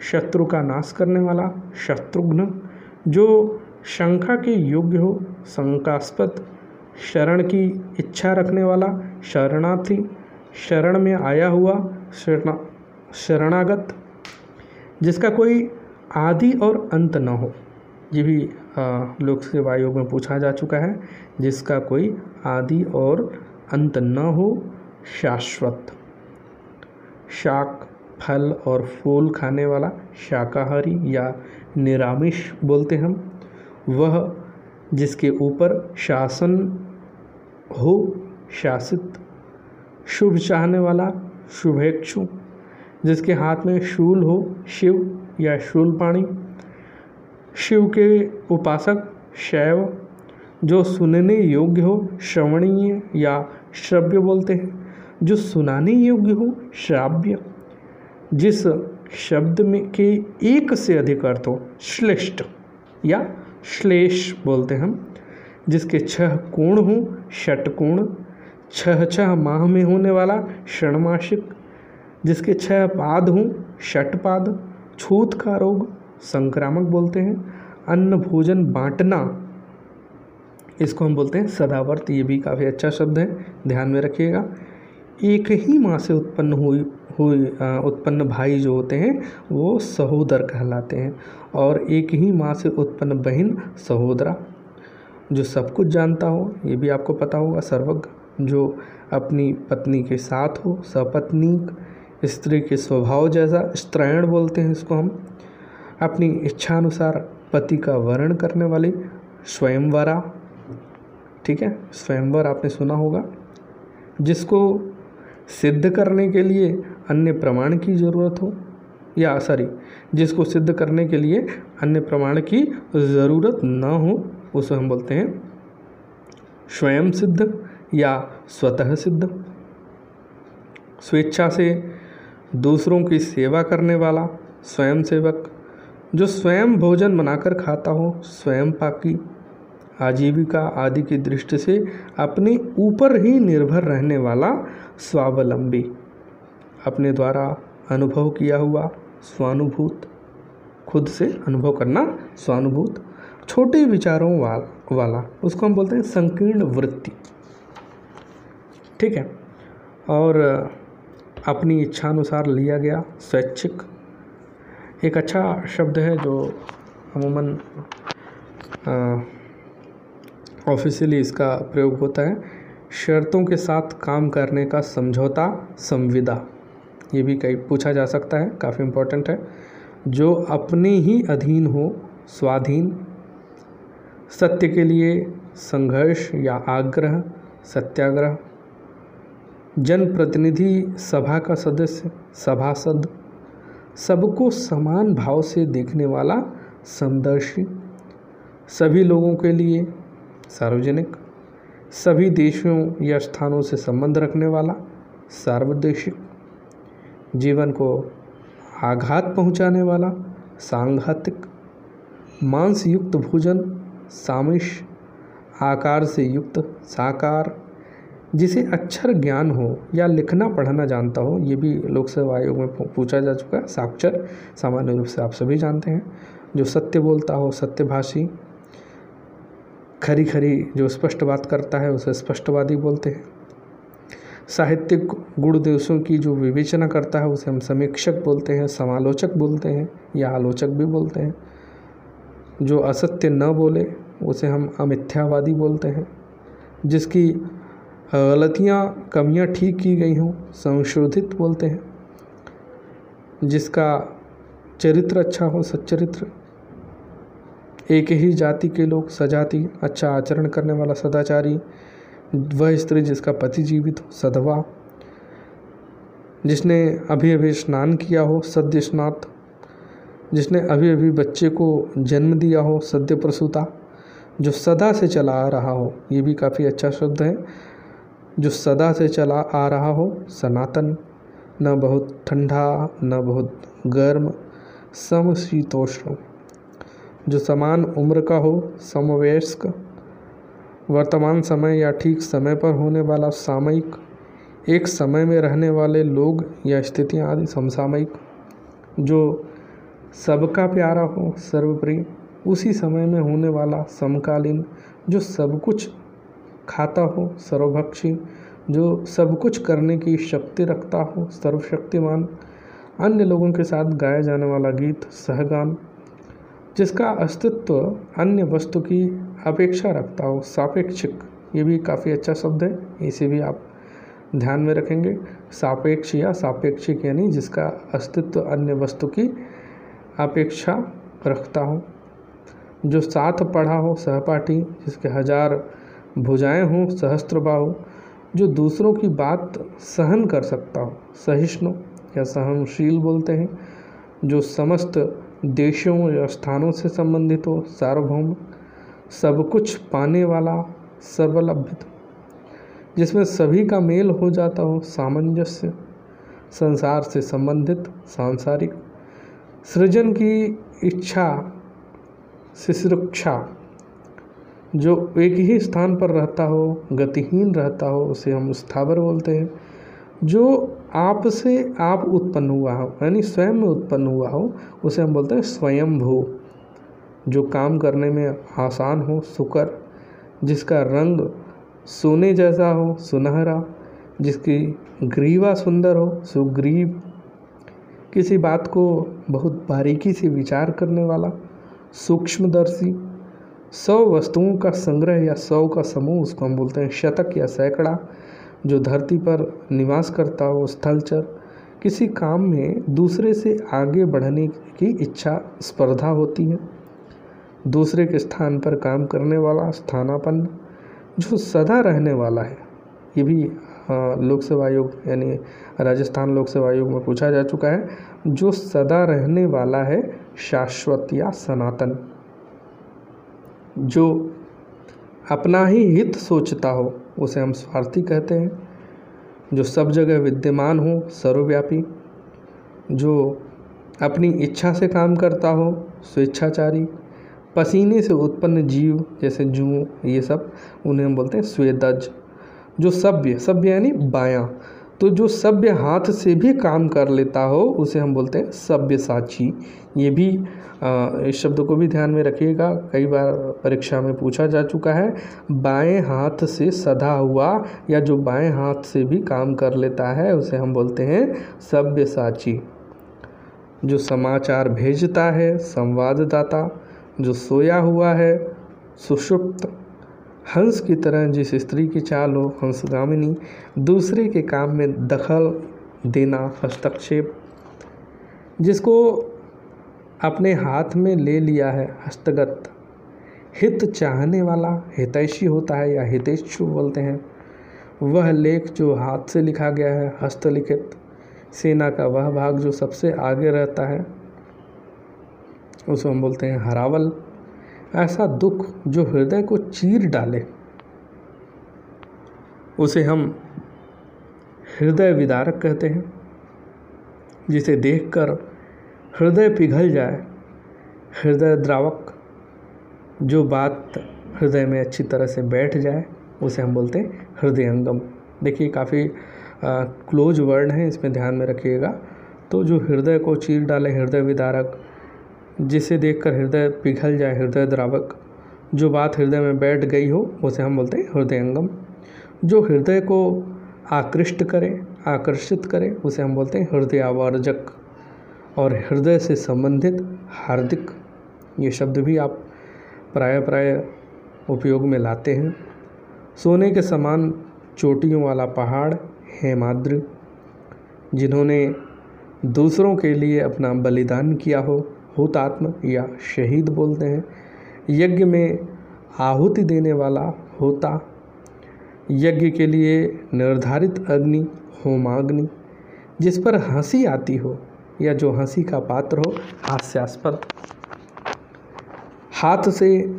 शत्रु का नाश करने वाला, शत्रुघ्न। जो शंका के योग्य हो, शंकास्पद, शरण की इच्छा रखने वाला, शरणार्थी, शरण में आया हुआ, शरणा, शरणागत, जिसका कोई आदि और अंत न हो। ये भी लोक सेवा आयोग में पूछा जा चुका है, जिसका कोई आदि और अंत न हो, शाश्वत। शाक, फल और फूल खाने वाला, शाकाहारी या निरामिष बोलते हम, वह जिसके ऊपर शासन हो, शासित, शुभ चाहने वाला, शुभेक्षु, जिसके हाथ में शूल हो, शिव या शूल पाणी, शिव के उपासक, शैव, जो सुनने योग्य हो, श्रवणीय या श्रव्य बोलते हैं, जो सुनाने योग्य हो, श्राव्य, जिस शब्द में के एक से अधिक अर्थ हो, श्लिष्ट या श्लेष बोलते हैं हम, जिसके छह कोण हो षटकोण छह छह माह में होने वाला षणमासिक, जिसके छह पाद हों षटपाद छूत का रोग, संक्रामक बोलते हैं, अन्न भोजन बांटना, इसको हम बोलते हैं सदावर्त, ये भी काफ़ी अच्छा शब्द है, ध्यान में रखिएगा। एक ही माँ से उत्पन्न हुई हुई उत्पन्न भाई जो होते हैं, वो सहोदर कहलाते हैं। और एक ही माँ से उत्पन्न बहन सहोदरा, जो सब कुछ जानता हो, ये भी आपको पता होगा, सर्वज्ञ, जो अपनी पत्नी के साथ हो सपत्नी स्त्री के स्वभाव जैसा स्त्रायण बोलते हैं इसको हम, अपनी इच्छानुसार पति का वर्ण करने वाली स्वयंवरा, ठीक है? स्वयंवर आपने सुना होगा, जिसको सिद्ध करने के लिए अन्य प्रमाण की ज़रूरत हो? या सॉरी जिसको सिद्ध करने के लिए अन्य प्रमाण की ज़रूरत न हो, उसे हम बोलते हैं स्वयं सिद्ध या स्वतः सिद्ध। स्वेच्छा से दूसरों की सेवा करने वाला स्वयं सेवक, जो स्वयं भोजन बनाकर खाता हो, स्वयं पाकी, आजीविका आदि की दृष्टि से अपने ऊपर ही निर्भर रहने वाला स्वावलंबी। अपने द्वारा अनुभव किया हुआ स्वानुभूत, खुद से अनुभव करना स्वानुभूत, छोटे विचारों वाल, वाला, उसको हम बोलते हैं संकीर्ण वृत्ति। ठीक है? और अपनी इच्छानुसार लिया गया स्वैच्छिक। एक अच्छा शब्द है जो अमूमन ऑफिशियली इसका प्रयोग होता है, शर्तों के साथ काम करने का समझौता, संविदा। ये भी कई, पूछा जा सकता है, काफ़ी इम्पोर्टेंट है। जो अपने ही अधीन हो, स्वाधीन, सत्य के लिए संघर्ष या आग्रह, सत्याग्रह, जनप्रतिनिधि, सभा का सदस्य, सभासद, सबको समान भाव से देखने वाला समदर्शी, सभी लोगों के लिए सार्वजनिक, सभी देशों या स्थानों से संबंध रखने वाला सार्वदेशिक जीवन को आघात पहुँचाने वाला, सांघातिक मांस युक्त भोजन, सामिश, आकार से युक्त, साकार, जिसे अक्षर ज्ञान हो या लिखना पढ़ना जानता हो, ये भी लोक सेवा आयोग में पूछा जा चुका है। साक्षर, सामान्य रूप से आप सभी जानते हैं। जो सत्य बोलता हो, सत्यभाषी खरी खरी जो स्पष्ट बात करता है, उसे स्पष्टवादी बोलते हैं। साहित्यिक गुण दिवसों की जो विवेचना करता है, उसे हम समीक्षक बोलते हैं, समालोचक बोलते हैं, या आलोचक भी बोलते हैं। जो असत्य न बोले, उसे हम अमिथ्यावादी बोलते हैं। जिसकी गलतियाँ, कमियाँ ठीक की गई हों, संशोधित बोलते हैं। जिसका चरित्र अच्छा हो, सच्चरित्र। एक ही जाति के लोग, सजाति अच्छा आचरण करने वाला, सदाचारी वह स्त्री जिसका पति जीवित हो, सधवा, जिसने अभी अभी स्नान किया हो सद्य स्नात जिसने अभी अभी बच्चे को जन्म दिया हो सद्य प्रसूता जो सदा से चला आ रहा हो, ये भी काफ़ी अच्छा शब्द है, जो सदा से चला आ रहा हो, सनातन, न बहुत ठंडा, न बहुत गर्म, समशीतोष्ण, जो समान उम्र का हो, समवयस्क वर्तमान समय या ठीक समय पर होने वाला सामयिक, एक समय में रहने वाले लोग या स्थितियाँ आदि समसामयिक, जो सबका प्यारा हो सर्वप्रिय उसी समय में होने वाला समकालीन, जो सब कुछ खाता हो सर्वभक्षी, जो सब कुछ करने की शक्ति रखता हो सर्वशक्तिमान, अन्य लोगों के साथ गाया जाने वाला गीत, सहगान, जिसका अस्तित्व अन्य वस्तु की अपेक्षा रखता हो, सापेक्षिक। ये भी काफ़ी अच्छा शब्द है, इसे भी आप ध्यान में रखेंगे। सापेक्ष या सापेक्षिक यानी जिसका अस्तित्व अन्य वस्तु की अपेक्षा रखता हो। जो साथ पढ़ा हो, सहपाठी, जिसके हज़ार भुजाएँ हों, सहस्त्र बाहु जो दूसरों की बात सहन कर सकता हो, सहिष्णु या सहनशील बोलते हैं, जो समस्त देशों या स्थानों से संबंधित हो, सार्वभौम सब कुछ पाने वाला सर्वलभ्य जिसमें सभी का मेल हो जाता हो सामंजस्य, संसार से संबंधित, सांसारिक। सृजन की इच्छा शिश्रुक्षा जो एक ही स्थान पर रहता हो, गतिहीन रहता हो, उसे हम स्थावर बोलते हैं, जो आप से आप उत्पन्न हुआ हो, यानी स्वयं में उत्पन्न हुआ हो, उसे हम बोलते हैं स्वयंभू। जो काम करने में आसान हो, सुकर, जिसका रंग सोने जैसा हो, सुनहरा, जिसकी ग्रीवा सुंदर हो, सुग्रीव, किसी बात को बहुत बारीकी से विचार करने वाला, सूक्ष्मदर्शी, सौ वस्तुओं का संग्रह या सौ का समूह, उसको हम बोलते हैं शतक या सैकड़ा, जो धरती पर निवास करता हो, स्थलचर, किसी काम में दूसरे से आगे बढ़ने की इच्छा, स्पर्धा होती है। दूसरे के स्थान पर काम करने वाला स्थानापन्न, जो सदा रहने वाला है। ये भी लोक सेवा आयोग, यानी राजस्थान लोक सेवा आयोग में पूछा जा चुका है, जो सदा रहने वाला है शाश्वत या सनातन। जो अपना ही हित सोचता हो, उसे हम स्वार्थी कहते हैं। जो सब जगह विद्यमान हो, सर्वव्यापी। जो अपनी इच्छा से काम करता हो, स्वेच्छाचारी। पसीने से उत्पन्न जीव जैसे जू, ये सब उन्हें हम बोलते हैं स्वेदज, जो सभ्य सभ्य यानी बायां। तो जो सभ्य हाथ से भी काम कर लेता हो, उसे हम बोलते हैं सभ्य साची ये भी इस शब्द को भी ध्यान में रखिएगा। कई बार परीक्षा में पूछा जा चुका है, बाएँ हाथ से सधा हुआ या जो बाएँ हाथ से भी काम कर लेता है, उसे हम बोलते हैं सभ्य साची जो समाचार भेजता है, संवाददाता जो सोया हुआ है, सुषुप्त हंस की तरह जिस स्त्री की चाल हो, हंसगामिनी, दूसरे के काम में दखल देना, हस्तक्षेप, जिसको अपने हाथ में ले लिया है, हस्तगत। हित चाहने वाला हितैषी होता है, या हितेच्छु बोलते हैं। वह लेख जो हाथ से लिखा गया है, हस्तलिखित। सेना का वह भाग जो सबसे आगे रहता है। उसको हम बोलते हैं हरावल। ऐसा दुख जो हृदय को चीर डाले। उसे हम हृदय विदारक कहते हैं, जिसे देखकर हृदय पिघल जाए। हृदय द्रावक, जो बात हृदय में अच्छी तरह से बैठ जाए, उसे हम बोलते हैं हृदयंगम देखिए, काफ़ी क्लोज वर्ड हैं, इसमें ध्यान में रखिएगा। तो जो हृदय को चीर डाले, हृदय विदारक जिसे देखकर हृदय पिघल जाए, हृदय द्रावक। जो बात हृदय में बैठ गई हो, उसे हम बोलते हैं हृदयंगम। जो हृदय को आकृष्ट करे, आकर्षित करे, उसे हम बोलते हैं हृदयावर्जक। और हृदय से संबंधित हार्दिक, ये शब्द भी आप प्राय प्राय उपयोग में लाते हैं। सोने के समान चोटियों वाला पहाड़ हेमाद्र जिन्होंने दूसरों के लिए अपना बलिदान किया हो। हुतात्म या शहीद बोलते हैं। यज्ञ में आहुति देने वाला होता। यज्ञ के लिए निर्धारित अग्नि, होमाग्नि, जिस पर हँसी आती हो या जो हँसी का पात्र हो, हास्यास्पद। हाथ से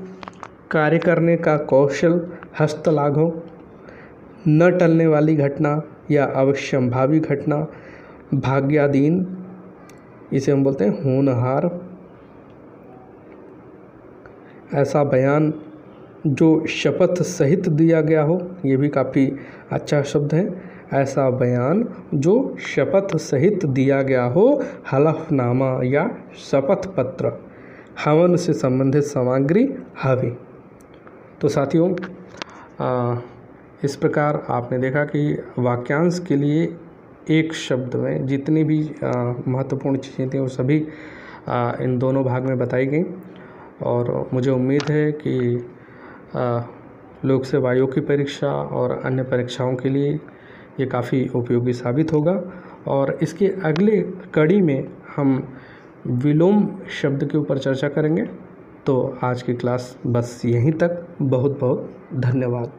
कार्य करने का कौशल हस्तलाघव न टलने वाली घटना या अवश्यंभावी घटना भाग्याधीन इसे हम बोलते हैं होनहार। ऐसा बयान जो शपथ सहित दिया गया हो ये भी काफ़ी अच्छा शब्द है। ऐसा बयान जो शपथ सहित दिया गया हो हलफनामा या शपथ पत्र हवन से संबंधित सामग्री हवी। तो साथियों इस प्रकार आपने देखा कि वाक्यांश के लिए एक शब्द में जितनी भी महत्वपूर्ण चीज़ें थी वो सभी आ, इन दोनों भाग में बताई गई। और मुझे उम्मीद है कि लोक सेवा आयोग की परीक्षा और अन्य परीक्षाओं के लिए ये काफ़ी उपयोगी साबित होगा। और इसके अगले कड़ी में हम विलोम शब्द के ऊपर चर्चा करेंगे। तो आज की क्लास बस यहीं तक। बहुत बहुत धन्यवाद।